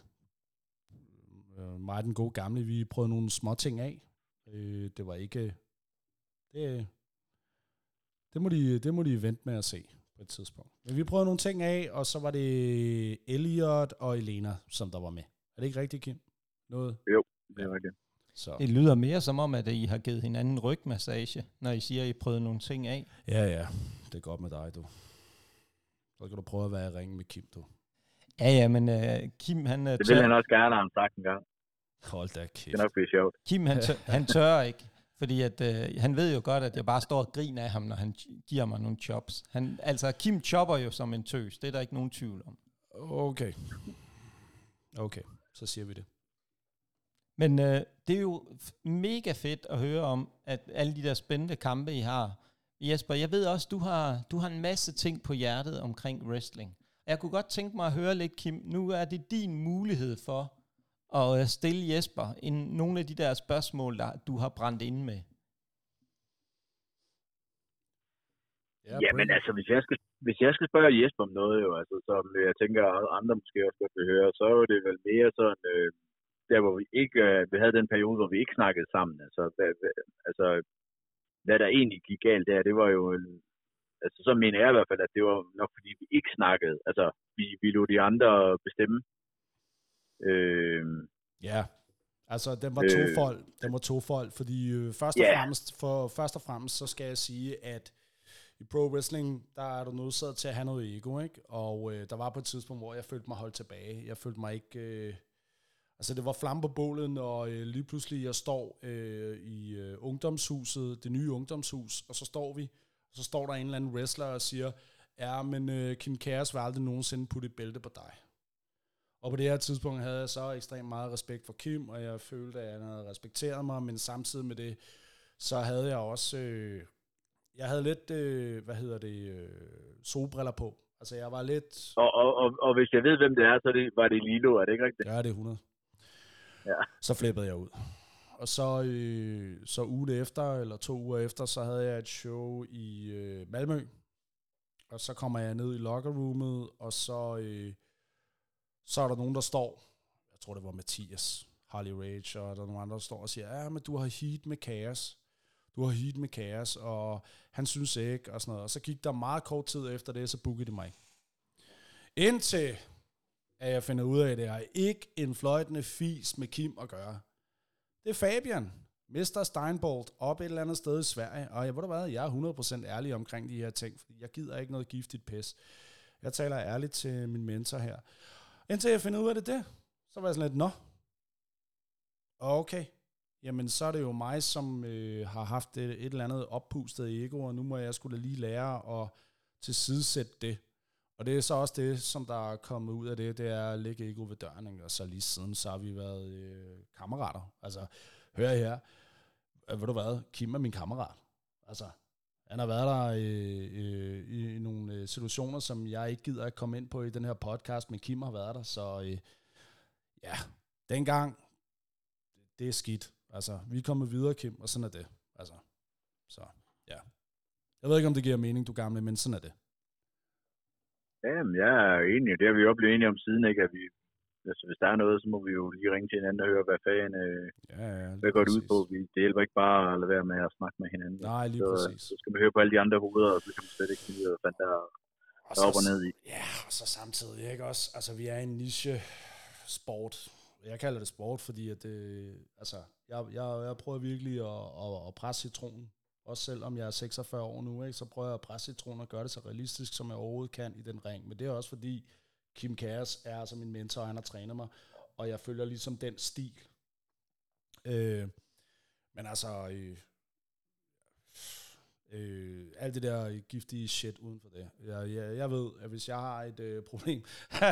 Speaker 2: øh, mig og den gode gamle, vi prøvede nogle små ting af. Øh, det var ikke, det, det må, de, det må de vente med at se på et tidspunkt. Men vi prøvede nogle ting af, og så var det Elliot og Elena, som der var med. Er det ikke rigtigt, Kim? Noget?
Speaker 3: Det er rigtigt.
Speaker 2: Så.
Speaker 1: Det lyder mere som om, at I har givet hinanden rygmassage, når I siger, at I prøvede nogle ting af.
Speaker 2: Ja, ja. Det er godt med dig, du. Så kan du prøve at være i ringen med Kim, du.
Speaker 1: Ja, ja, men uh, Kim, han... Uh,
Speaker 3: Det ville han også gerne, har han sagt en gang.
Speaker 2: Hold da
Speaker 3: Det
Speaker 2: kæft.
Speaker 3: kan nok blive sjovt.
Speaker 1: Kim, han, tør, han tør ikke, fordi at, øh, han ved jo godt, at jeg bare står og griner af ham, når han giver mig nogle chops. Han, altså, Kim chopper jo som en tøs, det er der ikke nogen tvivl om.
Speaker 2: Okay. Okay, så siger vi det.
Speaker 1: Men øh, det er jo mega fedt at høre om, at alle de der spændende kampe, I har. Jesper, jeg ved også, du har, du har en masse ting på hjertet omkring wrestling. Jeg kunne godt tænke mig at høre lidt, Kim. Nu er det din mulighed for at øh, stille Jesper en, nogle af de der spørgsmål, der du har brændt inde med.
Speaker 3: Ja, men altså, hvis jeg, skal, hvis jeg skal spørge Jesper om noget, jo, altså, som jeg tænker, andre måske også godt vil høre, så er det vel mere sådan, øh, der hvor vi ikke, øh, vi havde den periode, hvor vi ikke snakkede sammen. Altså, hvad, hvad, altså, hvad der egentlig gik galt der, det var jo, en, altså så mener jeg i hvert fald, at det var nok fordi vi ikke snakkede. Altså, vi, vi lod de andre bestemme. Øh,
Speaker 2: Ja, altså den var
Speaker 3: Øh.
Speaker 2: tofold, den var tofold, fordi øh, først, og
Speaker 3: Ja.
Speaker 2: fremmest, for, først og fremmest, så skal jeg sige, at i pro wrestling, der er du nødt til at have noget ego, ikke? Og øh, der var på et tidspunkt, hvor jeg følte mig holdt tilbage. Jeg følte mig ikke... Øh, altså det var flamme på bålet, når øh, lige pludselig jeg står øh, i øh, ungdomshuset, det nye ungdomshus, og så står vi, og så står der en eller anden wrestler og siger, ja, men øh, Kim Kæres vil aldrig nogensinde putte et bælte på dig. Og på det her tidspunkt havde jeg så ekstremt meget respekt for Kim, og jeg følte, at han havde respekteret mig, men samtidig med det, så havde jeg også, øh, jeg havde lidt, øh, hvad hedder det, øh, solbriller på. Altså jeg var lidt,
Speaker 3: og, og, og, og, hvis jeg ved, hvem det er, så det, var det Lilo, er det ikke rigtigt?
Speaker 2: ja det er 100.
Speaker 3: Ja.
Speaker 2: Så flippede jeg ud. Og så, øh, så ugen efter, eller to uger efter, så havde jeg et show i øh, Malmø. Og så kommer jeg ned i lockerroomet, og så, øh, så er der nogen, der står, jeg tror det var Mathias, Harley Rage, og der er nogle andre, der står og siger, ja, men du har heat med kaos. Du har heat med kaos, og han synes ikke, og sådan noget. Og så gik der meget kort tid efter det, så bookede de mig. Indtil at jeg finder ud af, at det er ikke en fløjtende fis med Kim at gøre. Det er Fabian, Mr. Steinbold, op et eller andet sted i Sverige. Og jeg, ved du hvad, jeg er 100% ærlig omkring de her ting, fordi jeg gider ikke noget giftigt pis. Jeg taler ærligt til min mentor her. Indtil jeg finder ud af det det, så var jeg sådan lidt, nå, okay, jamen så er det jo mig, som øh, har haft et, et eller andet oppustet ego, og nu må jeg skulle lige lære at tilsidesætte det. Og det er så også det, som der er kommet ud af det, det er at ligge ego ved døren, ikke? og så lige siden, så har vi været øh, kammerater. Altså, hør her, øh, ved du hvad, Kim er min kammerat. Altså, han har været der øh, øh, i, i nogle øh, situationer, som jeg ikke gider at komme ind på i den her podcast, men Kim har været der, så øh, ja, dengang, det er skidt. Altså, vi er kommet videre, Kim, og sådan er det. Altså, så, ja. Jeg ved ikke, om det giver mening, du gamle, men sådan er det.
Speaker 3: Jamen, jeg er enig. Det har vi jo blevet enige om siden, ikke? At vi, altså, hvis der er noget, så må vi jo lige ringe til hinanden og høre, hvad fanden, øh,
Speaker 2: Ja, ja,
Speaker 3: hvad går det ud på. Vi, det hjælper ikke bare at lade være med at snakke med hinanden.
Speaker 2: Nej, lige
Speaker 3: så,
Speaker 2: præcis.
Speaker 3: så skal man høre på alle de andre hoveder, og så kan man slet ikke finde ud af, hvad der er
Speaker 2: Og
Speaker 3: op og ned i.
Speaker 2: Ja, og så samtidig, ikke også? Altså, vi er en niche sport. Jeg kalder det sport, fordi at det, altså, jeg, jeg, jeg prøver virkelig at, at, at presse citronen. Også selvom jeg er 46 år nu, ikke, så prøver jeg at presse citronen og gøre det så realistisk, som jeg overhovedet kan i den ring. Men det er også fordi, Kim Kæres er altså min mentor, og han har trænet mig, og jeg følger ligesom den stil. Øh, men altså, øh, øh, alt det der giftige shit uden for det. Jeg, jeg, jeg ved, at hvis jeg har et øh, problem, der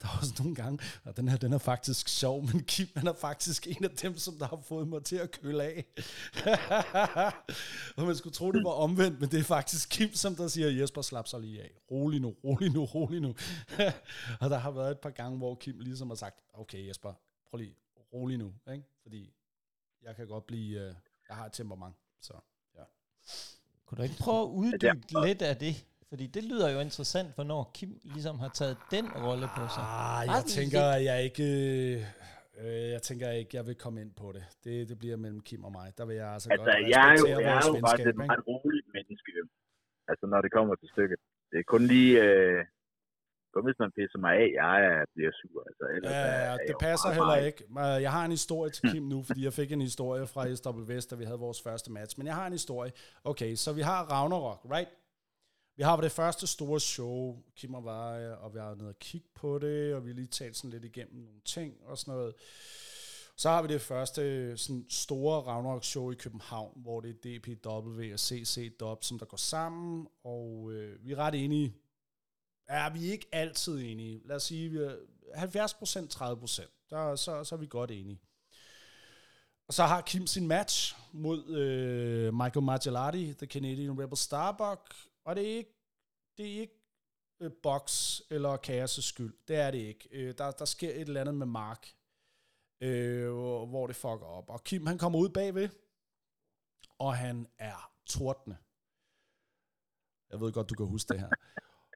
Speaker 2: er også nogle gange, og den her, den er faktisk sjov, men Kim, han er faktisk en af dem, som der har fået mig til at køle af. og man skulle tro, det var omvendt, men det er faktisk Kim, som der siger, Jesper, slap sig lige af. Rolig nu, rolig nu, rolig nu. og der har været et par gange, hvor Kim ligesom har sagt, okay Jesper, prøv lige, rolig nu, ikke? fordi jeg kan godt blive, øh, jeg har et temperament, så ja.
Speaker 1: Kunne du ikke prøve at uddybe
Speaker 3: Altså,
Speaker 1: lidt af det? Fordi det lyder jo interessant, hvornår Kim ligesom har taget den rolle på sig.
Speaker 2: Ah, jeg tænker, at jeg ikke... Øh, jeg tænker ikke, jeg vil komme ind på det. Det, det bliver mellem Kim og mig. Der vil jeg altså,
Speaker 3: Altså,
Speaker 2: godt
Speaker 3: jeg er jo, jeg er jo faktisk et meget roligt menneske, jo. Altså, når det kommer til stykket. Det er kun lige... Øh, kun hvis man pisser mig af, jeg er, bliver sur. Altså, ellers er,
Speaker 2: Ja,
Speaker 3: jeg
Speaker 2: det passer
Speaker 3: meget,
Speaker 2: heller
Speaker 3: meget-
Speaker 2: ikke. Men Jeg har en historie til Kim nu, fordi jeg fik en historie fra SW Vest, da vi havde vores første match. Men jeg har en historie. Okay, så vi har Ragnarok, right? Vi har det første store show, Kim og jeg, og vi har nede og kigge på det, og vi har lige talt sådan lidt igennem nogle ting og sådan noget. Så har vi det første sådan store Ragnarok-show i København, hvor det er DPW og CC Dub, som der går sammen, og øh, vi er ret enige er vi ikke altid enige. Lad os sige, vi er 70% 30% Der, så, så er vi godt enige. Og så har Kim sin match mod øh, Michael Margellati, The Canadian Rebel Starbuck, og det er ikke, det er ikke øh, box eller kaos' skyld. Det er det ikke. Øh, der, der sker et eller andet med Mark, øh, hvor det fucker op. Og Kim, han kommer ud bagved, og han er tordne. Jeg ved godt, du kan huske det her.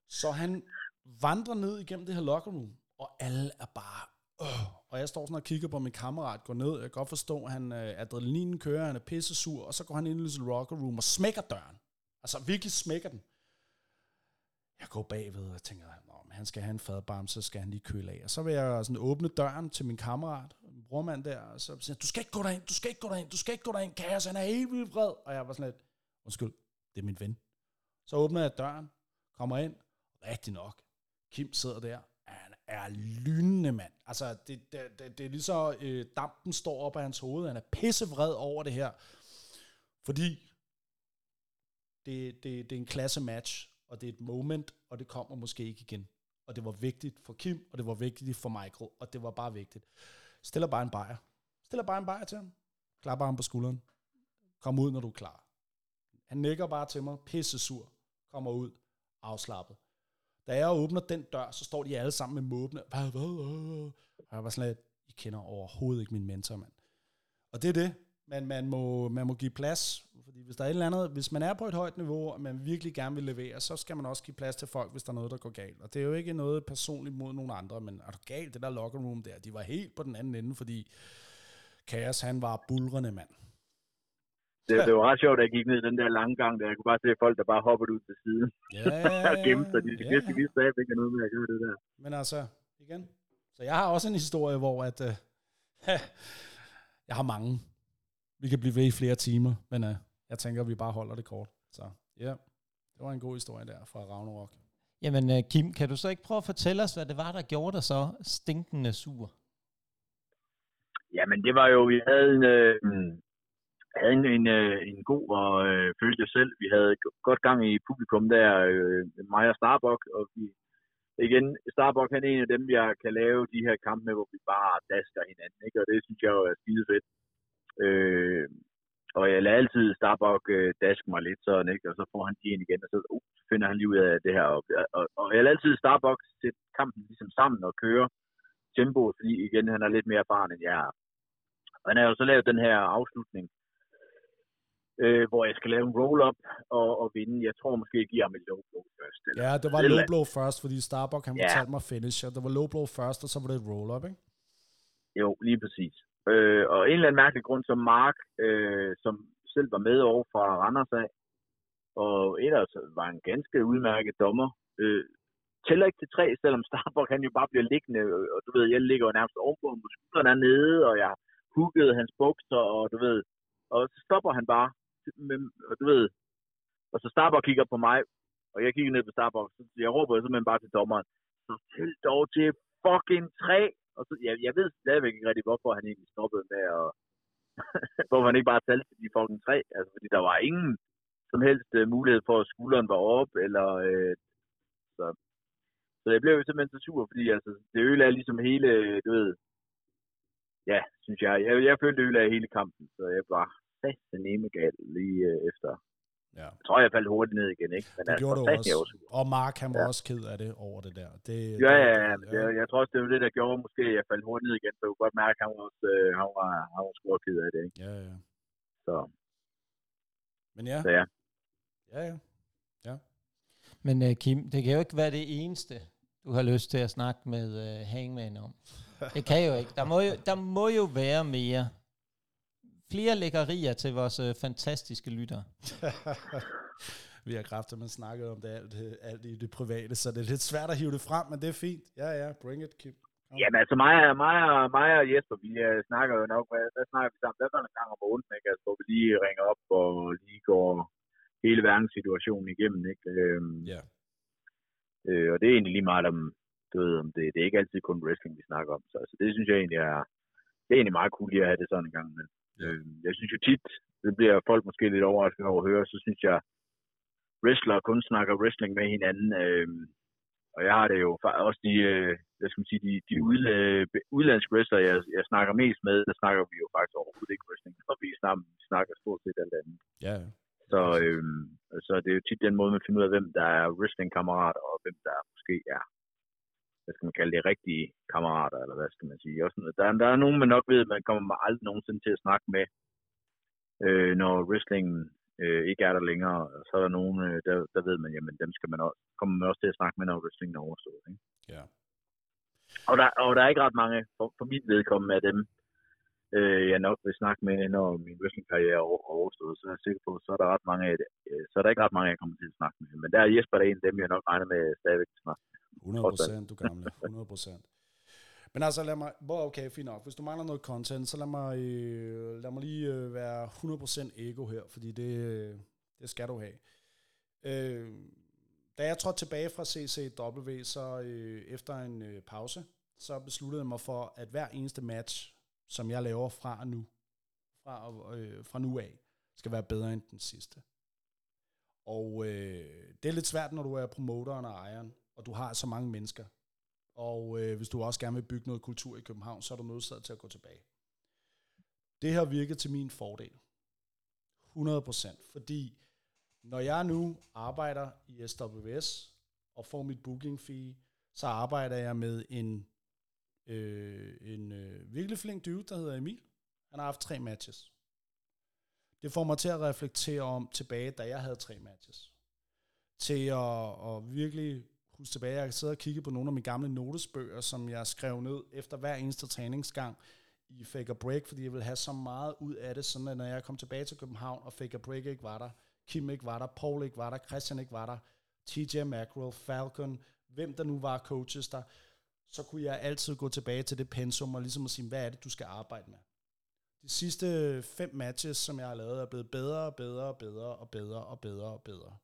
Speaker 2: Så han vandrer ned igennem det her locker room, og alle er bare... Øh. Og jeg står sådan og kigger på min kammerat, går ned. Jeg kan godt forstå, at han, øh, adrenalinen kører, han er pisse sur, og så går han ind i det locker room og smækker døren. Altså virkelig smækker den. Jeg går bagved og tænker, at han skal have en fadbarm, så skal han lige køle af. Og så vil jeg sådan åbne døren til min kammerat, min brormand der, og så siger du skal ikke gå derind, du skal ikke gå derind, du skal ikke gå derind, Kaos, han er helt vildt vred. Og jeg var sådan lidt, undskyld, det er min ven. Så åbner jeg døren, kommer ind, rigtig nok. Kim sidder der, han er lynende mand. Altså, det, det, det, det er lige så, øh, dampen står op af hans hoved, han er pissevred over det her. Fordi det, det, det er en klasse match, og det er et moment, og det kommer måske ikke igen. Og det var vigtigt for Kim, og det var vigtigt for Michael, og det var bare vigtigt. Stiller bare en bajer. Stiller bare en bajer til ham. Klapper ham på skulderen. Kom ud, når du er klar. Han nikker bare til mig, pisse sur. Kommer ud, afslappet. Da jeg åbner den dør, så står de alle sammen med måbne. Og jeg var sådan lidt, I kender overhovedet ikke min mentor, mand. Og det er det. Man, man må, man må give plads, fordi hvis der er et eller andet, hvis man er på et højt niveau, og man virkelig gerne vil levere, så skal man også give plads til folk, hvis der er noget, der går galt. Og det er jo ikke noget personligt mod nogen andre, men er du galt, det der locker room der, de var helt på den anden ende, fordi Kaos, han var bulrende mand.
Speaker 3: Det, det var ret sjovt, at jeg gik ned den der lange gang, der jeg kunne bare se folk, der bare hoppede ud til siden.
Speaker 2: Ja, ja,
Speaker 3: og gemte sig. De ja. vidste, de vidste ikke noget med at gøre det der.
Speaker 2: Men altså, igen. Så jeg har også en historie, hvor at, uh, jeg har mange. Vi kan blive ved i flere timer, men uh, jeg tænker, at vi bare holder det kort. Så ja, yeah. det var en god historie der fra Ragnarok.
Speaker 1: Jamen uh, Kim, kan du så ikke prøve at fortælle os, hvad det var, der gjorde dig så stinkende sur?
Speaker 3: Jamen det var jo, vi havde en, øh, havde en, en, øh, en god og øh, følte jeg selv. Vi havde godt gang i publikum der, øh, mig og Starbuck, og vi, igen, Starbuck han er en af dem, jeg kan lave de her kampe med, hvor vi bare dasker hinanden, ikke? og det synes jeg jo er skide fedt. Øh, og jeg lader altid Starbuck øh, daske mig lidt sådan, ikke? og så får han igen igen, og så uh, finder han lige ud af det her. Og, og, og jeg lader altid Starbuck sætte kampen ligesom sammen og køre tempo, fordi igen, han er lidt mere erfaren end jeg er. Og han har jo så lavet den her afslutning, øh, hvor jeg skal lave en roll-up og, og vinde. Jeg tror måske, jeg giver ham et low blow først.
Speaker 2: Eller, ja, det var low blow først, fordi Starbuck han ja. fortalte mig finish, og det var low blow først, og så var det et roll-up, ikke?
Speaker 3: Jo, lige præcis. Øh, og en eller anden mærkelig grund, som Mark, øh, som selv var med over fra Randers af, og ellers var en ganske udmærket dommer, øh, tæller ikke til tre, selvom Starbuck han jo bare bliver liggende, og du ved, jeg ligger jo nærmest ovenpå, og skuldrene er nede, og jeg huggede hans bukser, og du ved, og så stopper han bare, med, og du ved, og så Starbuck kigger på mig, og jeg kigger ned på Starbuck, så jeg råber simpelthen bare til dommeren, så tæl dog til fucking tre, og så, jeg, jeg ved stadigvæk ikke rigtig, hvorfor han egentlig stoppede med at, hvorfor han ikke bare talte til de fucking tre, altså fordi der var ingen som helst uh, mulighed for, at skulderen var op, eller øh, så, så jeg blev jo simpelthen så sur, fordi altså, det ødelagde ligesom hele, øh, du ved, ja, synes jeg. Jeg, jeg følte, det ødelagde hele kampen, så jeg var nemme gal lige øh, efter. Ja. Jeg tror, jeg faldt hurtigt ned igen, ikke?
Speaker 2: Men det altså, gjorde du også. også. Og Mark, han var ja. også ked af det over det der. Det,
Speaker 3: ja, ja, ja. Det, ja. Jeg, jeg tror også, det var det, der gjorde måske, at jeg faldt hurtigt ned igen, så jeg kunne godt mærke, at han var, også, øh, han var, han var sgu ked af det, ikke?
Speaker 2: Ja, ja.
Speaker 3: Så.
Speaker 2: Men ja.
Speaker 3: Så ja.
Speaker 2: Ja, ja. ja.
Speaker 1: Men uh, Kim, det kan jo ikke være det eneste, du har lyst til at snakke med uh, Hangman om. Det kan jo ikke. Der må jo, der må jo være mere. Flere lækkerier til vores uh, fantastiske lytter.
Speaker 2: Vi har kræfter, man snakket om det alt, alt i det private, så det er lidt svært at hive det frem, men det er fint. Ja, ja, bring it, Kim.
Speaker 3: Ja, Jamen altså mig, mig, mig og Jesper, vi uh, snakker jo nok, hvad, hvad snakker vi sammen? Der er en gang om måneden, ikke? Altså, hvor vi lige ringer op og lige går hele verdenssituationen igennem, ikke? Øhm,
Speaker 2: ja.
Speaker 3: Øh, og det er egentlig lige meget om, du ved, om det, det er ikke altid kun wrestling, vi snakker om. Så altså, det synes jeg egentlig er, det er egentlig meget cool lige at have det sådan en gang. Men, øh, jeg synes jo tit, det bliver folk måske lidt overrasket over at høre, så synes jeg, wrestlere kun snakker wrestling med hinanden. Øh, og jeg har det jo også de, øh, hvad skal sige, de, de udla, udlandske wrestlere, jeg, jeg snakker mest med, der snakker vi jo faktisk overhovedet ikke wrestling, og vi snakker, vi snakker stort set alt andet.
Speaker 2: Ja.
Speaker 3: Så, øh, så det er jo tit den måde, man finder ud af, hvem der er wrestling-kammerater, og hvem der måske er, hvad skal man kalde det, rigtige kammerater, eller hvad skal man sige. Også, der, der er nogen, man nok ved, man kommer aldrig nogensinde til at snakke med, øh, når wrestlingen øh, ikke er der længere. Så er der nogen, øh, der, der ved man, jamen dem skal man også, kommer man også til at snakke med, når wrestlingen er overstået. Ikke?
Speaker 2: Ja.
Speaker 3: Og der, og der er ikke ret mange, for, for mit vedkommende af dem, øh, jeg nok vil snakke med, når min wrestlingkarriere er overstået, så er jeg sikker på, så er der ret mange af det. Øh, så er der ikke ret mange, jeg kommer til at snakke med. Men der er Jesper, der er en af dem, jeg nok regner med stadigvæk
Speaker 2: snakke 100 procent, du gamle. 100 procent. Men altså, lad mig, okay, fint nok. Hvis du mangler noget content, så lad mig, øh, lad mig lige øh, være 100% ego her, fordi det, øh, det skal du have. Øh, da jeg trådte tilbage fra CCW, så øh, efter en øh, pause, så besluttede jeg mig for, at hver eneste match, som jeg laver fra nu, fra, øh, fra nu af, skal være bedre end den sidste. Og øh, det er lidt svært, når du er promoteren og ejeren, og du har så mange mennesker. Og øh, hvis du også gerne vil bygge noget kultur i København, så er du nødsaget til at gå tilbage. Det har virket til min fordel. 100%. Fordi når jeg nu arbejder i SWS og får mit booking fee, så arbejder jeg med en, øh, en øh, virkelig flink dude, der hedder Emil. Han har haft tre matches. Det får mig til at reflektere om tilbage, da jeg havde tre matches. Til at, at virkelig huske tilbage, jeg sad og kigge på nogle af mine gamle notesbøger, som jeg skrev ned efter hver eneste træningsgang i Fake Break, fordi jeg vil have så meget ud af det, sådan at når jeg kom tilbage til København, og Fake Break ikke var der, Kim ikke var der, Paul ikke var der, Christian ikke var der, TJ Mackerel, Falcon, hvem der nu var coaches der, så kunne jeg altid gå tilbage til det pensum og ligesom at sige, hvad er det, du skal arbejde med. De sidste fem matches, som jeg har lavet, er blevet bedre og bedre og bedre og bedre og bedre og bedre.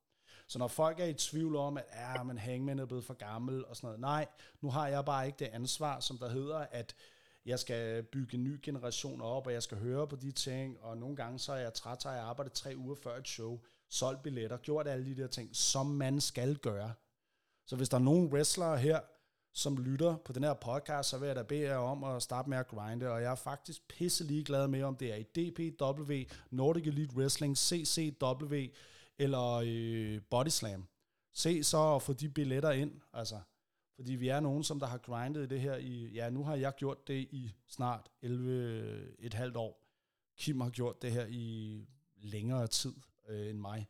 Speaker 2: Så når folk er i tvivl om, at ja, men Hangman er blevet for gammel og sådan noget, nej, nu har jeg bare ikke det ansvar, som der hedder, at jeg skal bygge en ny generation op, og jeg skal høre på de ting, og nogle gange så er jeg træt, og jeg arbejder tre uger før et show, solgt billetter, gjort alle de der ting, som man skal gøre. Så hvis der er nogen wrestlere her, som lytter på den her podcast, så vil jeg da bede jer om at starte med at grinde, og jeg er faktisk pisse ligeglad med, om det er i DPW, Nordic Elite Wrestling, CCW, eller øh, Body Slam. Se så at få de billetter ind, altså. Fordi vi er nogen, som der har grindet det her i, ja, nu har jeg gjort det i snart 11, et halvt år. Kim har gjort det her i længere tid øh, end mig.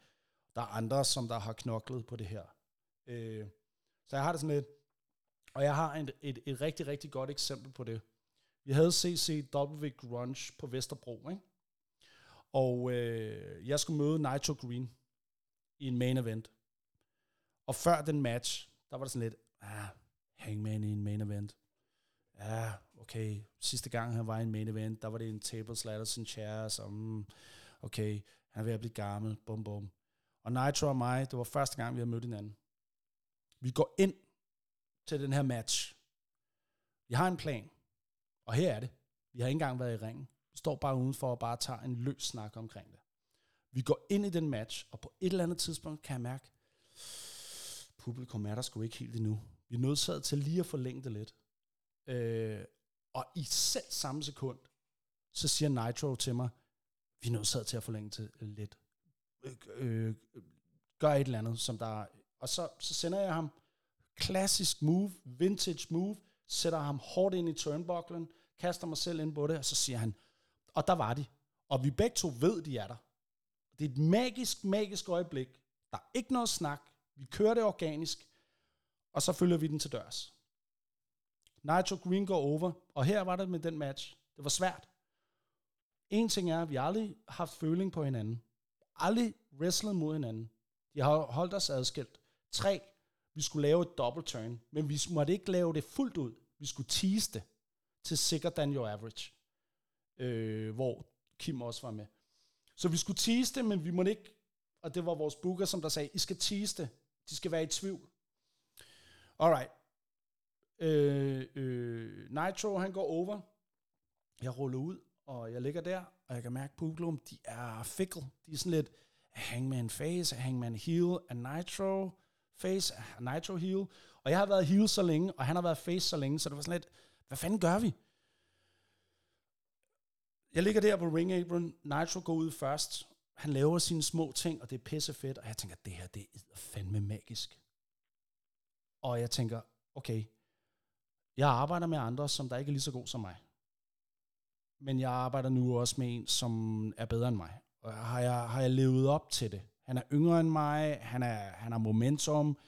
Speaker 2: Der er andre, som der har knoklet på det her. Øh, så jeg har det sådan lidt, og jeg har et, et, et rigtig, rigtig godt eksempel på det. Vi havde CCW Grunge på Vesterbro, ikke? Og øh, jeg skulle møde Nitro Green i en main event. Og før den match, der var det sådan lidt, ah, Hangman i en main event. Ja, okay. Sidste gang han var i en main event, der var det en tables, ladders and chairs, og mm, okay, han er ved at blive gammel, bum bum. Og Nitro og mig, det var første gang, vi har mødt hinanden. Vi går ind til den her match. Vi har en plan, og her er det. Vi har ikke engang været i ringen. Vi står bare udenfor og bare tager en løs snak omkring det. Vi går ind i den match, og på et eller andet tidspunkt kan jeg mærke, publikum er der sgu ikke helt endnu. Vi er nødsaget til lige at forlænge det lidt. Øh, og i selv samme sekund, så siger Nitro til mig, vi er nødsaget til at forlænge det lidt. Øh, øh, gør et eller andet, som der Og så, så sender jeg ham klassisk move, vintage move, sætter ham hårdt ind i turnbucklen, kaster mig selv ind på det, og så siger han, og der var de. Og vi begge to ved, de er der. Det er et magisk, magisk øjeblik. Der er ikke noget snak. Vi kører det organisk, og så følger vi den til dørs. Nitro Green går over, og her var det med den match. Det var svært. En ting er, at vi aldrig har haft føling på hinanden. Aldrig wrestlet mod hinanden. De har holdt os adskilt. Tre, vi skulle lave et double turn, men vi måtte ikke lave det fuldt ud. Vi skulle tease det til sikker than your average. Øh, hvor Kim også var med. Så vi skulle tease det, men vi må ikke, og det var vores booker, som der sagde, I skal tease det. De skal være i tvivl. Alright. Øh, øh, Nitro, han går over, jeg ruller ud, og jeg ligger der, og jeg kan mærke, at de er fickle. De er sådan lidt hangman face, hangman heel, a nitro face, a nitro heel. Og jeg har været heel så længe, og han har været face så længe, så det var sådan lidt, hvad fanden gør vi? Jeg ligger der på ring apron, Nitro går ud først, han laver sine små ting, og det er pisse fedt, og jeg tænker, det her, det er fandme magisk. Og jeg tænker, okay, jeg arbejder med andre, som der ikke er lige så god som mig. Men jeg arbejder nu også med en, som er bedre end mig. Og har jeg, har jeg levet op til det? Han er yngre end mig, han, er, han har momentum,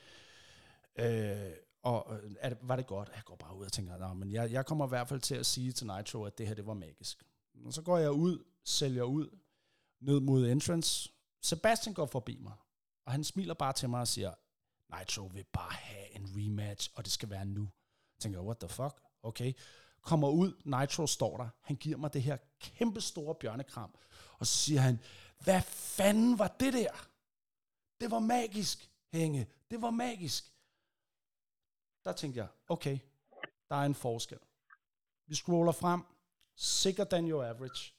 Speaker 2: øh, og er det, var det godt? Jeg går bare ud og tænker, men jeg, jeg kommer i hvert fald til at sige til Nitro, at det her, det var magisk. Og så går jeg ud, sælger ud, ned mod entrance. Sebastian går forbi mig, og han smiler bare til mig og siger, Nitro vil bare have en rematch, og det skal være nu. Jeg tænker, what the fuck? Okay. Kommer ud, Nitro står der, han giver mig det her kæmpe store bjørnekram, og så siger han, hvad fanden var det der? Det var magisk, Hænge. Det var magisk. Der tænkte jeg, okay, der er en forskel. Vi scroller frem, sikkert than your average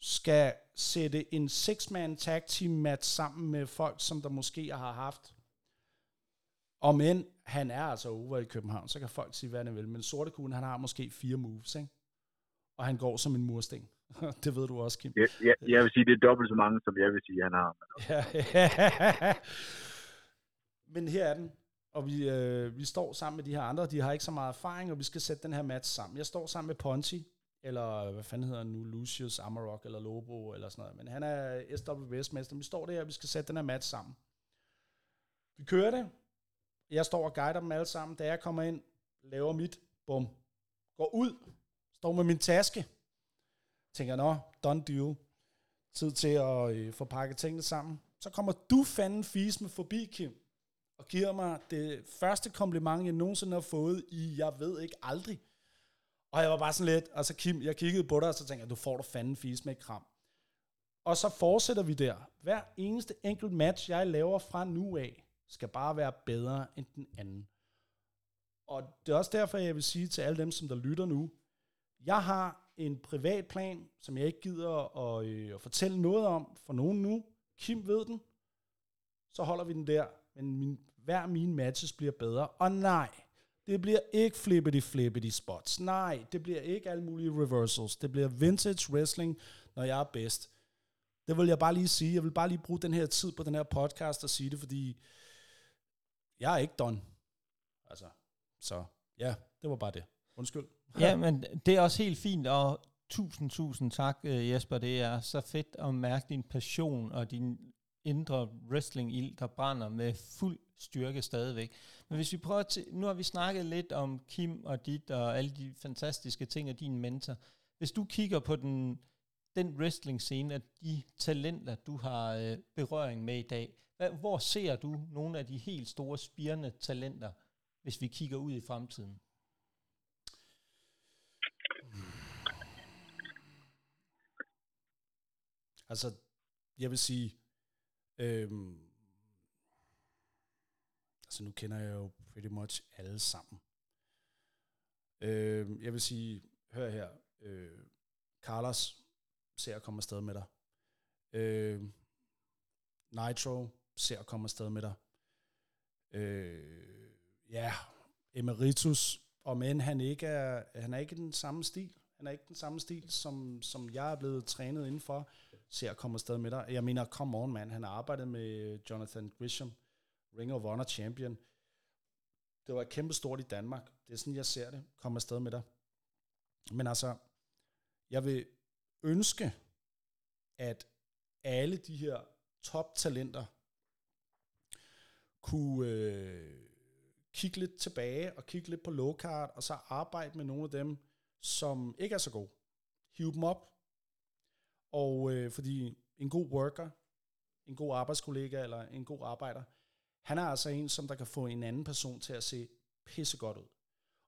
Speaker 2: skal sætte en six-man tag team match sammen med folk, som der måske har haft. Og men han er altså over i København, så kan folk sige, hvad han vil. Men Sorte Kugle, han har måske fire moves, ikke? Og han går som en mursten. det ved du også, Kim.
Speaker 3: Ja, ja, jeg vil sige, det er dobbelt så mange, som jeg vil sige, han har.
Speaker 2: Ja, Men her er den. Og vi, øh, vi står sammen med de her andre, de har ikke så meget erfaring, og vi skal sætte den her match sammen. Jeg står sammen med Ponti, eller hvad fanden hedder han nu, Lucius Amarok, eller Lobo, eller sådan noget. Men han er SWS-mester. Vi står der, og vi skal sætte den her match sammen. Vi kører det. Jeg står og guider dem alle sammen. Da jeg kommer ind, laver mit, bum, går ud, står med min taske. Tænker, nå, done deal. Tid til at øh, få pakket tingene sammen. Så kommer du fanden fis med forbi, Kim, og giver mig det første kompliment, jeg nogensinde har fået i, jeg ved ikke, aldrig. Og jeg var bare sådan lidt, og så Kim, jeg kiggede på dig, og så tænkte jeg, du får du fanden fis med et kram. Og så fortsætter vi der. Hver eneste enkelt match, jeg laver fra nu af, skal bare være bedre end den anden. Og det er også derfor, jeg vil sige til alle dem, som der lytter nu, jeg har en privat plan, som jeg ikke gider at, øh, at fortælle noget om for nogen nu. Kim ved den. Så holder vi den der. Men min, hver mine matches bliver bedre. Og nej, det bliver ikke flippity flippity spots. Nej, det bliver ikke alle mulige reversals. Det bliver vintage wrestling, når jeg er bedst. Det vil jeg bare lige sige. Jeg vil bare lige bruge den her tid på den her podcast og sige det, fordi jeg er ikke done. Altså, så ja, det var bare det. Undskyld.
Speaker 1: Ja, men det er også helt fint, og tusind, tusind tak, øh, Jesper. Det er så fedt at mærke din passion og din indre wrestling-ild, der brænder med fuld styrke stadigvæk. Men hvis vi prøver til, nu har vi snakket lidt om Kim og dit og alle de fantastiske ting og din mentor. Hvis du kigger på den, den wrestling-scene af de talenter, du har øh, berøring med i dag, hvad, hvor ser du nogle af de helt store spirende talenter, hvis vi kigger ud i fremtiden?
Speaker 2: Altså, jeg vil sige, øhm, altså nu kender jeg jo pretty much alle sammen. Øhm, jeg vil sige, hør her, øh, Carlos ser at komme afsted med dig. Øh, Nitro ser at komme afsted med dig. Øh, ja, Emeritus, og men han ikke er, han er ikke den samme stil. Han er ikke den samme stil, som, som jeg er blevet trænet indenfor, ser at komme afsted med dig. Jeg mener, come on, man. Han har arbejdet med Jonathan Grisham, Ring of Honor champion. Det var kæmpe stort i Danmark. Det er sådan, jeg ser det. Kom afsted med dig. Men altså, jeg vil ønske, at alle de her top-talenter kunne øh, kigge lidt tilbage og kigge lidt på low card, og så arbejde med nogle af dem, som ikke er så gode. Hive dem op. Og øh, fordi en god worker, en god arbejdskollega eller en god arbejder, han er altså en, som der kan få en anden person til at se pissegodt ud.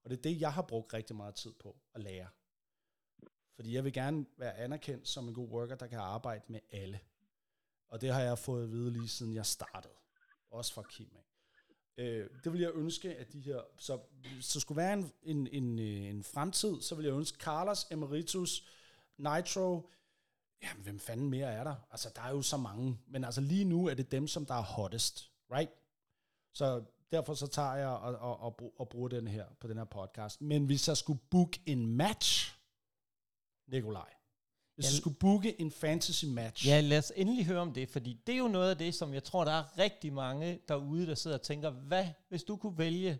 Speaker 2: Og det er det, jeg har brugt rigtig meget tid på at lære. Fordi jeg vil gerne være anerkendt som en god worker, der kan arbejde med alle. Og det har jeg fået at vide lige siden jeg startede. Også fra Kim. Øh, det vil jeg ønske, at de her... Så, så skulle være en, en, en, øh, en fremtid, så vil jeg ønske Carlos, Emeritus, Nitro... Jamen, hvem fanden mere er der? Altså, der er jo så mange. Men altså, lige nu er det dem, som der er hottest. Right? Så derfor så tager jeg og, og, og, og bruger den her på den her podcast. Men hvis jeg skulle book en match, Nikolaj, hvis jeg skulle booke en fantasy match.
Speaker 1: Ja, lad os endelig høre om det, fordi det er jo noget af det, som jeg tror, der er rigtig mange derude, der sidder og tænker, hvad hvis du kunne vælge,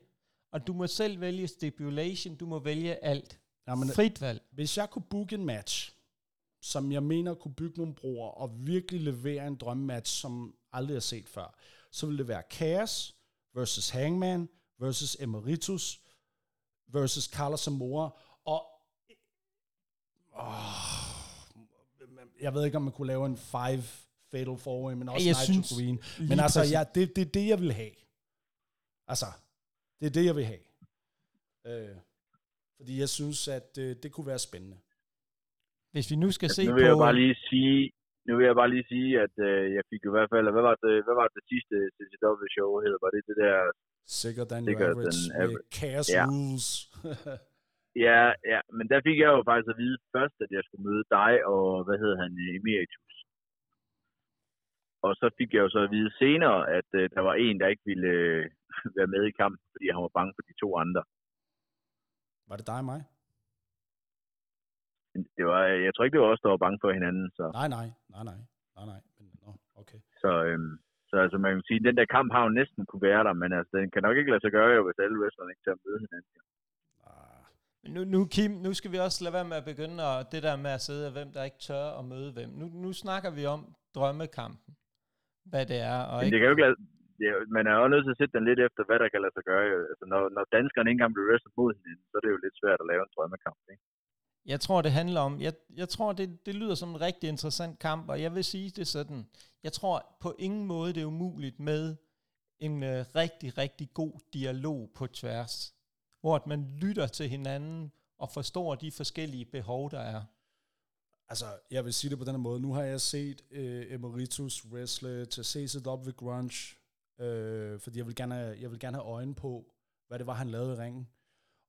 Speaker 1: og du må selv vælge stipulation, du må vælge alt. Jamen, Frit valg.
Speaker 2: Hvis jeg kunne booke en match, som jeg mener kunne bygge nogle broer, og virkelig levere en drømmematch, som aldrig har set før, så ville det være Chaos versus Hangman versus Emeritus versus Carlos Zamora, og oh, jeg ved ikke, om man kunne lave en five fatal four men også jeg Nigel synes, Green. Men altså, ja, det, det er det, jeg vil have. Altså, det er det, jeg vil have. Øh, fordi jeg synes, at øh, det kunne være spændende.
Speaker 1: Hvis vi nu skal
Speaker 3: altså,
Speaker 1: se
Speaker 3: nu vil
Speaker 1: på...
Speaker 3: Jeg bare lige sige, nu vil jeg bare lige sige, at øh, jeg fik i hvert fald, hvad var det, hvad var det sidste CCW-show hed? Var det det der...
Speaker 2: Sikkert than Sikkert average, than average. Chaos ja. Rules.
Speaker 3: Ja, ja, men der fik jeg jo faktisk at vide først, at jeg skulle møde dig og, hvad hedder han, Emeritus. Og så fik jeg jo så at vide senere, at øh, der var en, der ikke ville øh, være med i kampen, fordi han var bange for de to andre.
Speaker 2: Var det dig og mig?
Speaker 3: Det var, jeg tror ikke, det var os, der var bange for hinanden. Så.
Speaker 2: Nej, nej, nej, nej, nej, nej. Men, no, okay.
Speaker 3: Så, øhm, så altså, man kan sige, at den der kamp har jo næsten kunne være der, men altså, den kan nok ikke lade sig gøre, jo, hvis alle wrestlerne ikke tager møde hinanden.
Speaker 1: Nu, nu, Kim, nu skal vi også lade være med at begynde at, det der med at sidde, og hvem der ikke tør at møde hvem. Nu, nu snakker vi om drømmekampen, hvad det er. Og
Speaker 3: Men ikke... det kan jo ikke lade, det man er jo nødt til at sætte den lidt efter, hvad der kan lade sig gøre. Altså, når, når danskerne ikke engang bliver wrestlet mod hinanden, så er det jo lidt svært at lave en drømmekamp. Ikke?
Speaker 1: Jeg tror, det handler om, jeg, jeg tror, det, det lyder som en rigtig interessant kamp, og jeg vil sige det sådan, jeg tror på ingen måde, det er umuligt med en øh, rigtig, rigtig god dialog på tværs hvor man lytter til hinanden og forstår de forskellige behov, der er?
Speaker 2: Altså, jeg vil sige det på den måde. Nu har jeg set øh, Emeritus wrestle til CCW Grunge, øh, fordi jeg vil, gerne have, jeg vil gerne have øjen på, hvad det var, han lavede i ringen.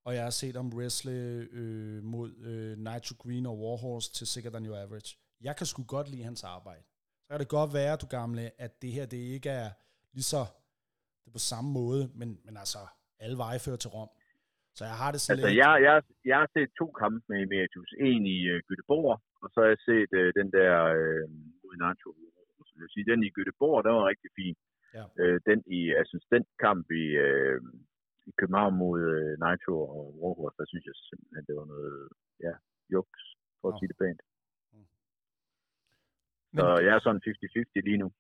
Speaker 2: Og jeg har set ham wrestle uh, mod uh, Nitro Green og Warhorse til Sicker Than Your Average. Jeg kan sgu godt lide hans arbejde. Så kan det godt være, du gamle, at det her det ikke er lige så det er på samme måde, men, men altså, alle veje fører til Rom. Så jeg har det sådan
Speaker 3: altså, lidt... Jeg, jeg, jeg har set to kampe med Emeritus. En i uh, Göteborg, og så har jeg set uh, den der uh, mod Nacho. Så jeg sige, den i Göteborg, den var rigtig fin. Ja. Uh, den i, altså den kamp i, uh, i København mod uh, Nacho og Warhorse, der synes jeg simpelthen, det var noget, ja, juks, for at sige det pænt. Mm. Så Men... jeg er sådan 50-50 lige nu.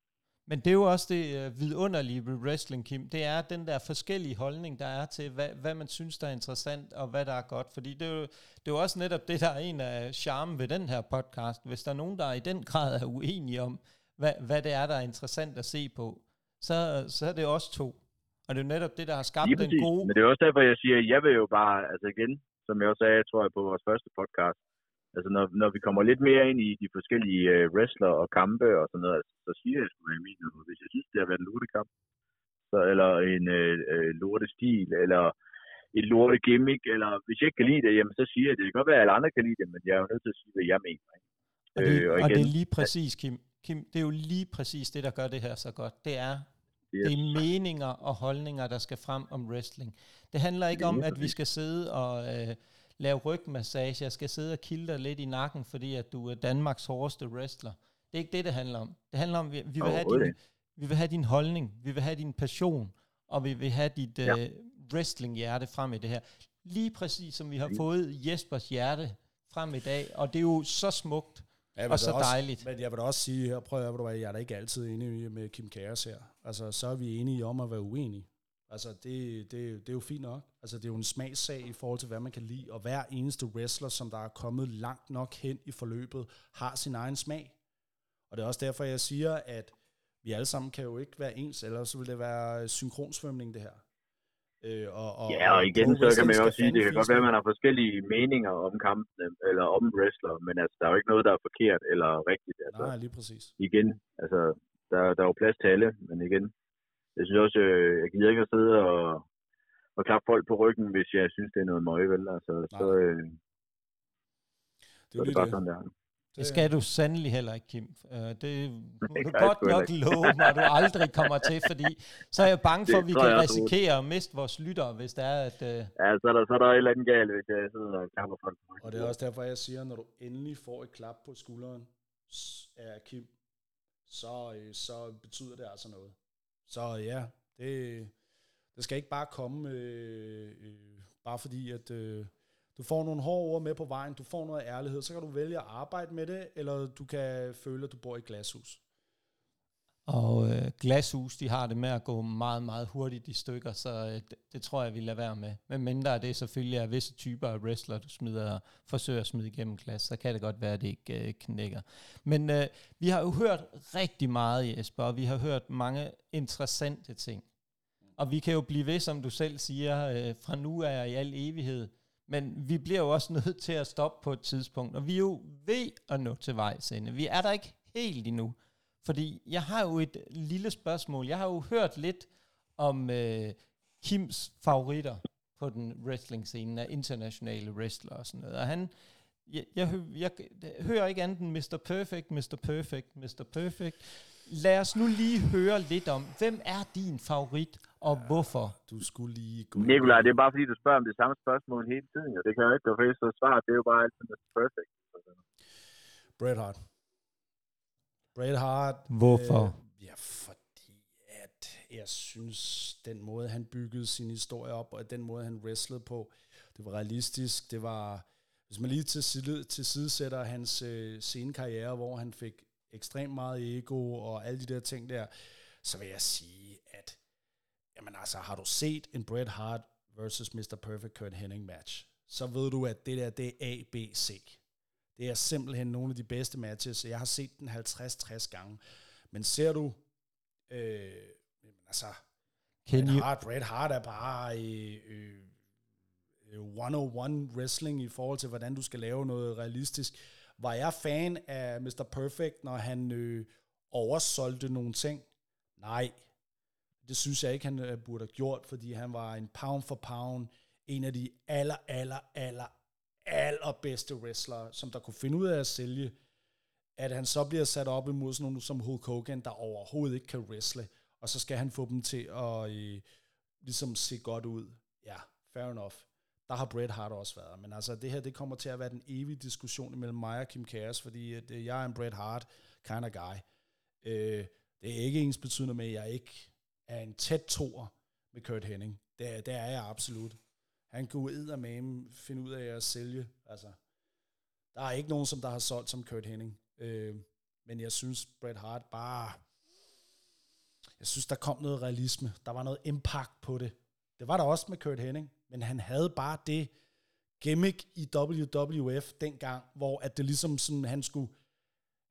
Speaker 1: Men det er jo også det uh, vidunderlige ved wrestling, Kim. Det er den der forskellige holdning, der er til, hvad, hvad man synes, der er interessant, og hvad der er godt. Fordi det er, jo, det er jo også netop det, der er en af charmen ved den her podcast. Hvis der er nogen, der i den grad er uenige om, hvad, hvad det er, der er interessant at se på, så, så er det også to. Og det er jo netop det, der har skabt den gode...
Speaker 3: Men det er også derfor, jeg siger, at jeg vil jo bare, altså igen, som jeg også sagde, tror jeg, på vores første podcast, altså når, når vi kommer lidt mere ind i de forskellige uh, wrestler og kampe og sådan noget, altså, så siger jeg sgu i min, hvis jeg synes, det har været en lortekamp, så, eller en uh, uh, lortestil, eller et lorte gimmick, eller hvis jeg ikke kan lide det, jamen så siger jeg, det kan godt være, at alle andre kan lide det, men jeg er jo nødt til at sige, hvad jeg mener. Ikke?
Speaker 1: Og det, øh, og, igen, og det er lige præcis, Kim, Kim, det er jo lige præcis det, der gør det her så godt. Det er, yes. det er meninger og holdninger, der skal frem om wrestling. Det handler ikke om, at vi skal sidde og... Øh, lave rygmassage, jeg skal sidde og kilde dig lidt i nakken, fordi at du er Danmarks hårdeste wrestler. Det er ikke det, det handler om. Det handler om, at vi, vi, vil, have din, vi vil have din holdning, vi vil have din passion, og vi vil have dit ja. uh, wrestling-hjerte frem i det her. Lige præcis som vi har fået Jespers hjerte frem i dag, og det er jo så smukt, og så
Speaker 2: også,
Speaker 1: dejligt.
Speaker 2: Men jeg vil da også sige her, prøv at jeg er da ikke altid enig med Kim Kæres her. Altså, så er vi enige om at være uenige. Altså, det, det, det er jo fint nok. Altså, det er jo en smagssag i forhold til, hvad man kan lide, og hver eneste wrestler, som der er kommet langt nok hen i forløbet, har sin egen smag. Og det er også derfor, jeg siger, at vi alle sammen kan jo ikke være ens, ellers så vil det være synkronsvømning, det her.
Speaker 3: Øh, og, og, ja, og igen, så kan man jo også sige, det kan godt være, at man har forskellige meninger om kampen, eller om wrestler, men altså, der er jo ikke noget, der er forkert eller rigtigt. Altså,
Speaker 2: Nej, lige præcis.
Speaker 3: Igen, altså, der, der er jo plads til alle, men igen, jeg synes også, øh, jeg gider ikke at sidde og, og klappe folk på ryggen, hvis jeg synes, det er noget møg, vel? Altså, så, øh,
Speaker 2: Det
Speaker 3: så
Speaker 2: er
Speaker 3: er det bare
Speaker 2: det.
Speaker 3: sådan, der.
Speaker 1: Det skal du sandelig heller ikke, Kim. Øh, Det må du godt nok love mig, at du aldrig kommer til, fordi så er jeg bange for, at vi kan risikere at miste vores lyttere, hvis det er, at... øh,
Speaker 3: Ja, så er, der, så er der et eller andet galt, hvis jeg sidder og klapper folk på ryggen.
Speaker 2: Og det er også derfor, jeg siger, når du endelig får et klap på skulderen af Kim, så, øh, så betyder det altså noget. Så ja, det, det skal ikke bare komme, øh, øh, bare fordi at øh, du får nogle hårde ord med på vejen, du får noget ærlighed, så kan du vælge at arbejde med det, eller du kan føle, at du bor i glashus.
Speaker 1: Og øh, glashus, de har det med at gå meget, meget hurtigt i stykker, så øh, det, det tror jeg, vi lader være med. Men mindre det selvfølgelig er visse typer af wrestler, du smider, forsøger at smide igennem glas, så kan det godt være, at det ikke øh, knækker. Men øh, vi har jo hørt rigtig meget, Jesper, og vi har hørt mange interessante ting. Og vi kan jo blive ved, som du selv siger, øh, fra nu af og i al evighed. Men vi bliver jo også nødt til at stoppe på et tidspunkt, og vi er jo ved at nå til vejs ende. Vi er der ikke helt endnu. Fordi jeg har jo et lille spørgsmål. Jeg har jo hørt lidt om øh, Kims favoritter på den wrestling-scene af internationale wrestlere og sådan noget. Og han, jeg, jeg, jeg, jeg hører ikke andet end Mr. Perfect, Mr. Perfect, Mr. Perfect. Lad os nu lige høre lidt om, hvem er din favorit, og hvorfor?
Speaker 2: Du skulle lige gå
Speaker 3: Nikolaj, det er bare fordi, du spørger om det samme spørgsmål hele tiden, og det kan jeg jo ikke gå for, så svaret det er jo bare altid Mr. Perfect.
Speaker 2: Bret Hart. Bret Hart.
Speaker 1: Hvorfor?
Speaker 2: Øh, ja, fordi at jeg synes, den måde, han byggede sin historie op, og den måde, han wrestlede på, det var realistisk. Det var, hvis man lige til, side, til sidesætter hans øh, scenekarriere, hvor han fik ekstremt meget ego og alle de der ting der, så vil jeg sige, at jamen altså, har du set en Bret Hart versus Mr. Perfect Kurt Hennig match, så ved du, at det der, det er A, B, C. Det er simpelthen nogle af de bedste matches. Jeg har set den 50-60 gange. Men ser du, øh, altså,
Speaker 1: Can
Speaker 2: Bret
Speaker 1: you,
Speaker 2: Hart, Bret Hart er bare øh, øh, øh, 101 wrestling i forhold til, hvordan du skal lave noget realistisk. Var jeg fan af Mr. Perfect, når han øh, oversolgte nogle ting? Nej, det synes jeg ikke, han øh, burde have gjort, fordi han var en pound for pound, en af de aller, aller, aller, allerbedste wrestlere, som der kunne finde ud af at sælge, at han så bliver sat op imod sådan nogle som Hulk Hogan, der overhovedet ikke kan wrestle, og så skal han få dem til at øh, ligesom se godt ud. Ja, fair enough. Der har Bret Hart også været. Men altså, det her, det kommer til at være den evige diskussion mellem mig og Kim Kaos, fordi at, øh, jeg er en Bret Hart kind of guy. Øh, det er ikke ens betydende med, at jeg ikke er en tæt toer med Kurt Henning. Det, det er jeg absolut. Han kunne eddermame med finde ud af at sælge. Altså, der er ikke nogen, som der har solgt som Kurt Henning. Øh, men jeg synes, Bret Hart bare... Jeg synes, der kom noget realisme. Der var noget impact på det. Det var der også med Kurt Henning, men han havde bare det gimmick i WWF dengang, hvor at det ligesom sådan, han skulle,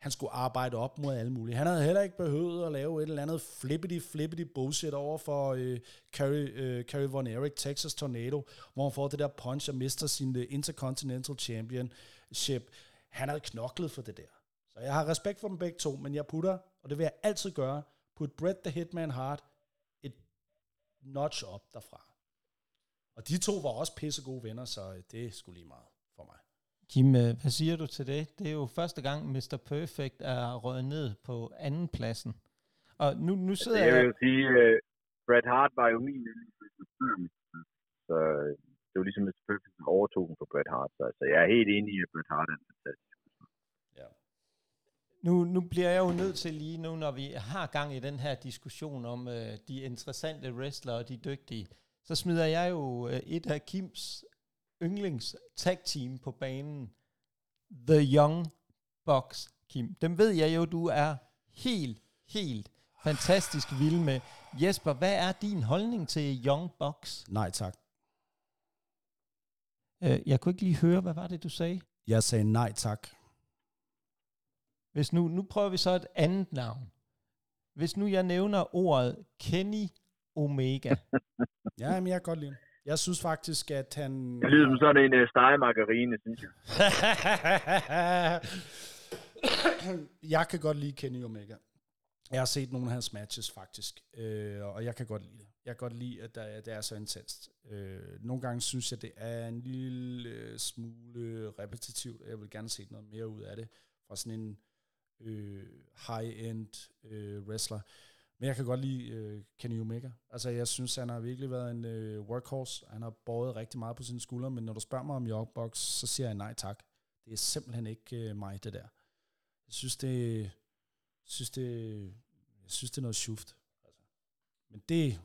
Speaker 2: han skulle arbejde op mod alle mulige. Han havde heller ikke behøvet at lave et eller andet flippity flippity bullshit over for øh, Kerry, øh, Kerry Von Erich, Texas Tornado, hvor han får det der punch og mister sin øh, Intercontinental Championship. Han havde knoklet for det der. Så jeg har respekt for dem begge to, men jeg putter, og det vil jeg altid gøre, put Bret the Hitman Hart et notch op derfra. Og de to var også pisse gode venner, så øh, det skulle lige meget for mig.
Speaker 1: Kim, øh, hvad siger du til det? Det er jo første gang, Mr. Perfect er røget ned på anden pladsen. Og nu, nu sidder
Speaker 3: Jeg vil
Speaker 1: jeg...
Speaker 3: jo sige, uh, Bret Hart var jo min. Så det var ligesom, at Mr. Perfect overtog den for Bret Hart. Så altså, jeg er helt enig i, at Bret Hart er en fantastisk.
Speaker 2: Ja.
Speaker 1: Nu, nu bliver jeg jo nødt til lige nu, når vi har gang i den her diskussion om øh, de interessante wrestlere og de dygtige, så smider jeg jo øh, et af Kims yndlings tag team på banen. The Young Bucks, Kim. Dem ved jeg jo, du er helt, helt fantastisk vild med. Jesper, hvad er din holdning til Young Bucks?
Speaker 2: Nej tak.
Speaker 1: Øh, jeg kunne ikke lige høre, hvad var det, du sagde?
Speaker 2: Jeg sagde nej tak.
Speaker 1: Hvis nu, nu prøver vi så et andet navn. Hvis nu jeg nævner ordet Kenny Omega.
Speaker 2: Ja, men jeg kan godt lide. Jeg synes faktisk, at han...
Speaker 3: Det lyder som sådan en uh, stegemargarine, synes jeg.
Speaker 2: jeg kan godt lide Kenny Omega. Jeg har set nogle af hans matches faktisk, øh, og jeg kan godt lide det. Jeg kan godt lide, at der, det er så intenst. Øh, nogle gange synes jeg, det er en lille smule repetitivt. Jeg vil gerne se noget mere ud af det fra sådan en øh, high-end øh, wrestler. Men jeg kan godt lide øh, Kenny Omega. Altså, jeg synes, han har virkelig været en øh, workhorse. Han har båret rigtig meget på sine skuldre, men når du spørger mig om Yorkbox, så siger jeg nej tak. Det er simpelthen ikke øh, mig, det der. Jeg synes, det, synes, det, jeg synes, det er noget schuft. Altså. Men det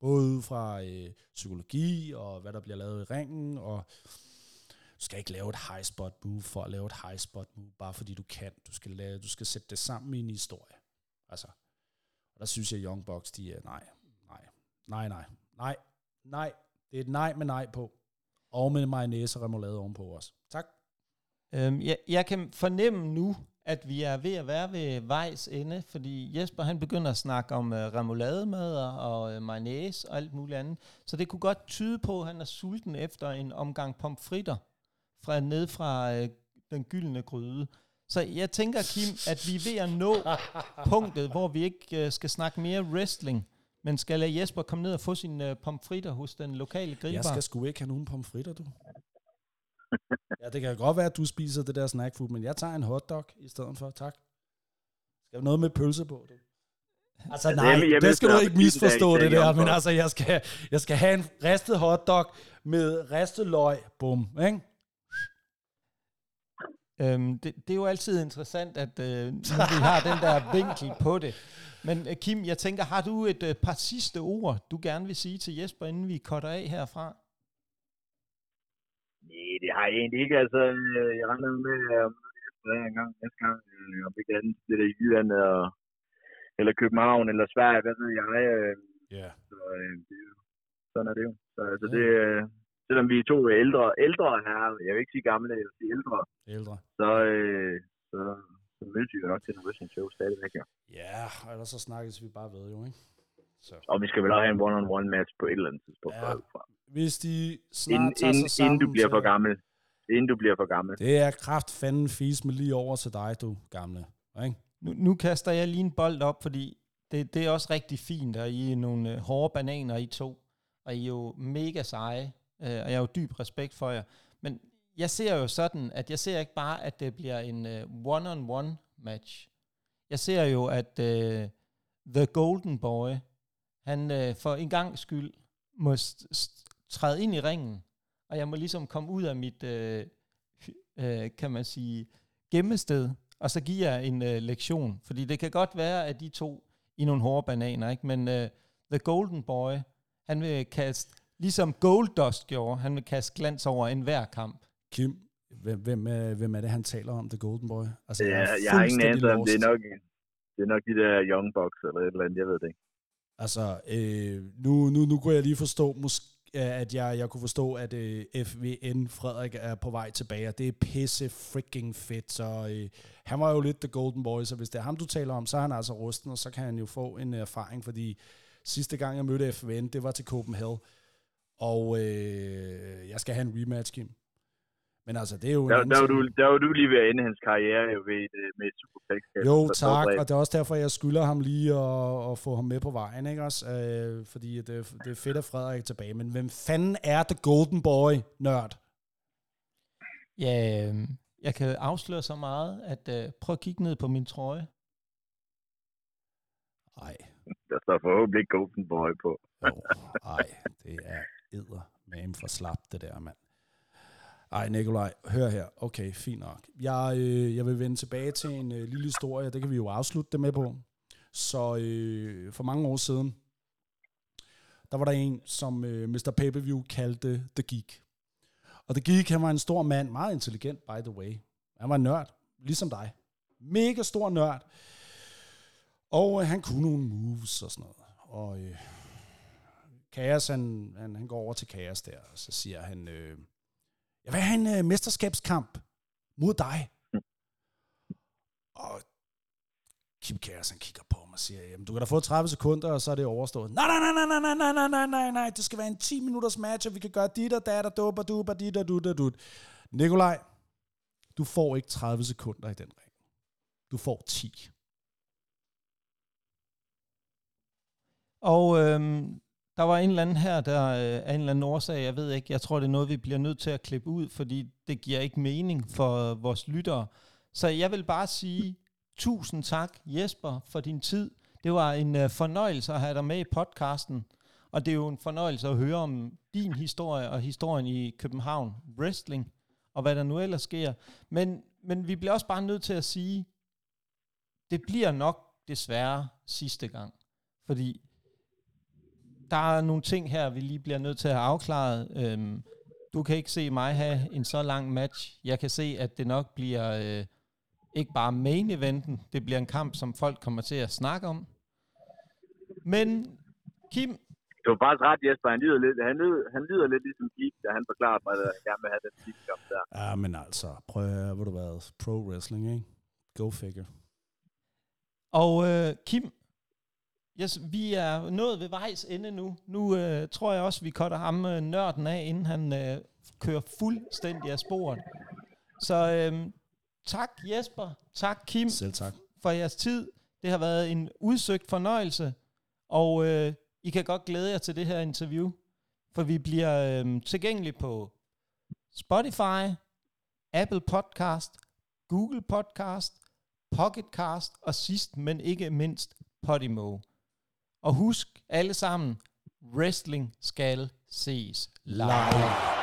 Speaker 2: både ud fra øh, psykologi og hvad der bliver lavet i ringen, og du skal ikke lave et high spot move for at lave et high spot move, bare fordi du kan. Du skal, lave, du skal sætte det sammen i en historie. Altså, og der synes jeg, Young Bucks, de er nej, nej, nej, nej, nej, nej. Det er et nej med nej på. Og med mayonnaise og remoulade ovenpå også. Tak.
Speaker 1: Øhm, jeg, jeg kan fornemme nu, at vi er ved at være ved vejs ende, fordi Jesper han begynder at snakke om øh, uh, remoulademad og uh, mayonnaise og alt muligt andet. Så det kunne godt tyde på, at han er sulten efter en omgang pomfritter fra ned fra uh, den gyldne gryde. Så jeg tænker, Kim, at vi er ved at nå punktet, hvor vi ikke uh, skal snakke mere wrestling, men skal lade Jesper komme ned og få sine uh, pomfritter hos den lokale grillbar.
Speaker 2: Jeg skal sgu ikke have nogen pomfritter, du. ja, det kan godt være, at du spiser det der snackfood, men jeg tager en hotdog i stedet for, tak. Skal noget med pølse på, du? Altså nej, jamen, jamen, det skal du ikke misforstå det, det der, men altså jeg skal, jeg skal have en ristet hotdog med ristet løg, bum, ikke?
Speaker 1: Øhm, det, det er jo altid interessant, at øh, vi har den der vinkel på det. Men øh, Kim, jeg tænker, har du et øh, par sidste ord, du gerne vil sige til Jesper, inden vi cutter af herfra?
Speaker 3: Nej, det har jeg egentlig ikke. Altså, øh, jeg regner med, at jeg en gang næste gang, øh, om ikke andet det i Jylland, og, eller København, eller Sverige, hvad ved jeg. Øh,
Speaker 2: yeah.
Speaker 3: Så øh, det, sådan er det jo. Så altså, yeah. det, øh, selvom vi er to ældre, ældre her, jeg vil ikke sige gamle, jeg vil sige ældre,
Speaker 2: ældre.
Speaker 3: så, øh, så, så mødes vi jo nok til en wrestling show stadigvæk, ja.
Speaker 2: Ja, ellers så snakkes vi bare ved jo, ikke?
Speaker 3: Så. Og vi skal vel også have en one-on-one match på et eller andet tidspunkt. Ja,
Speaker 2: hvis de snart
Speaker 3: inden,
Speaker 2: tager sig sammen...
Speaker 3: Inden du bliver for gammel. Inden du bliver for gammel.
Speaker 2: Det er kraft fanden fis med lige over til dig, du gamle. Ikke?
Speaker 1: Nu, nu kaster jeg lige en bold op, fordi det, det er også rigtig fint, at I er nogle øh, hårde bananer, I to. Og I er jo mega seje, øh, og jeg har jo dyb respekt for jer. Men jeg ser jo sådan, at jeg ser ikke bare, at det bliver en øh, one-on-one match. Jeg ser jo, at øh, The Golden Boy, han øh, for en gang skyld må træde ind i ringen, og jeg må ligesom komme ud af mit, øh, øh, kan man sige, gemmested, og så give jer en øh, lektion. Fordi det kan godt være, at de to i nogle hårde bananer, ikke? men øh, The Golden Boy, han vil kaste, ligesom Goldust gjorde, han vil kaste glans over enhver kamp.
Speaker 2: Kim, hvem, hvem, er, hvem er det, han taler om, The Golden Boy?
Speaker 3: Altså, ja, jeg, jeg har ingen anelse om, det er nok, det er nok de der Young Bucks eller et eller andet, jeg ved det ikke.
Speaker 2: Altså, øh, nu, nu, nu kunne jeg lige forstå, måske, at jeg, jeg kunne forstå, at øh, FVN Frederik er på vej tilbage, og det er pisse freaking fedt, så øh, han var jo lidt the golden boy, så hvis det er ham, du taler om, så er han altså rusten, og så kan han jo få en erfaring, fordi sidste gang, jeg mødte FVN, det var til Copenhagen, og øh, jeg skal have en rematch, Kim. Men altså, det er jo...
Speaker 3: Der, der, var du, der var du lige ved at ende hans karriere jo ved, øh, med et superpækskab.
Speaker 2: Jo, tak, og det er også derfor, jeg skylder ham lige at, at få ham med på vejen, ikke også? Øh, fordi det, det er fedt, at Frederik er tilbage. Men hvem fanden er The Golden Boy, nørd?
Speaker 1: Ja, øhm, jeg kan afsløre så meget, at uh, prøv at kigge ned på min trøje.
Speaker 2: Nej.
Speaker 3: Der står forhåbentlig ikke Golden Boy på.
Speaker 2: Nej, det er æder med for slap, det der, mand. Ej, Nikolaj, hør her. Okay, fint nok. Jeg, øh, jeg vil vende tilbage til en øh, lille historie, det kan vi jo afslutte det med på. Så øh, for mange år siden, der var der en, som øh, Mr. Pay-Per-View kaldte The Geek. Og The Geek, han var en stor mand, meget intelligent, by the way. Han var en nørd, ligesom dig. Mega stor nørd. Og øh, han kunne nogle moves og sådan noget. Og øh, Kaos, han, han, han går over til Kaos der, og så siger han... Øh, jeg vil have en uh, mesterskabskamp mod dig. Mm. Og Kim Kjærs, han kigger på mig og siger, jamen du kan da få 30 sekunder, og så er det overstået. Nej, nej, nej, nej, nej, nej, nej, nej, nej, nej, det skal være en 10 minutters match, og vi kan gøre dit og dat og dup og dup og dit og dut og dut. Nikolaj, du får ikke 30 sekunder i den ring. Du får 10.
Speaker 1: Og øhm, der var en eller anden her, der øh, af en eller anden årsag, jeg ved ikke, jeg tror det er noget, vi bliver nødt til at klippe ud, fordi det giver ikke mening for vores lyttere. Så jeg vil bare sige tusind tak, Jesper, for din tid. Det var en øh, fornøjelse at have dig med i podcasten, og det er jo en fornøjelse at høre om din historie og historien i København Wrestling, og hvad der nu ellers sker. Men, men vi bliver også bare nødt til at sige, det bliver nok desværre sidste gang. Fordi der er nogle ting her, vi lige bliver nødt til at have afklaret. Øhm, du kan ikke se mig have en så lang match. Jeg kan se, at det nok bliver øh, ikke bare main eventen, det bliver en kamp, som folk kommer til at snakke om. Men Kim...
Speaker 3: Du var faktisk ret, Jesper. Han lyder lidt, han lyder, han lyder lidt ligesom Geek, da han forklarer mig, at han gerne vil have den sidste kamp der.
Speaker 2: Ja, men altså, prøv at hvor du været pro wrestling, ikke? Go figure.
Speaker 1: Og øh, Kim, yes, vi er nået ved vejs ende nu. Nu øh, tror jeg også, vi cutter ham øh, nørden af, inden han øh, kører fuldstændig af sporet. Så øh, tak Jesper, tak Kim
Speaker 2: Selv tak.
Speaker 1: for jeres tid. Det har været en udsøgt fornøjelse, og øh, I kan godt glæde jer til det her interview, for vi bliver øh, tilgængelige på Spotify, Apple Podcast, Google Podcast, Pocketcast og sidst, men ikke mindst, Podimo. Og husk alle sammen, wrestling skal ses live.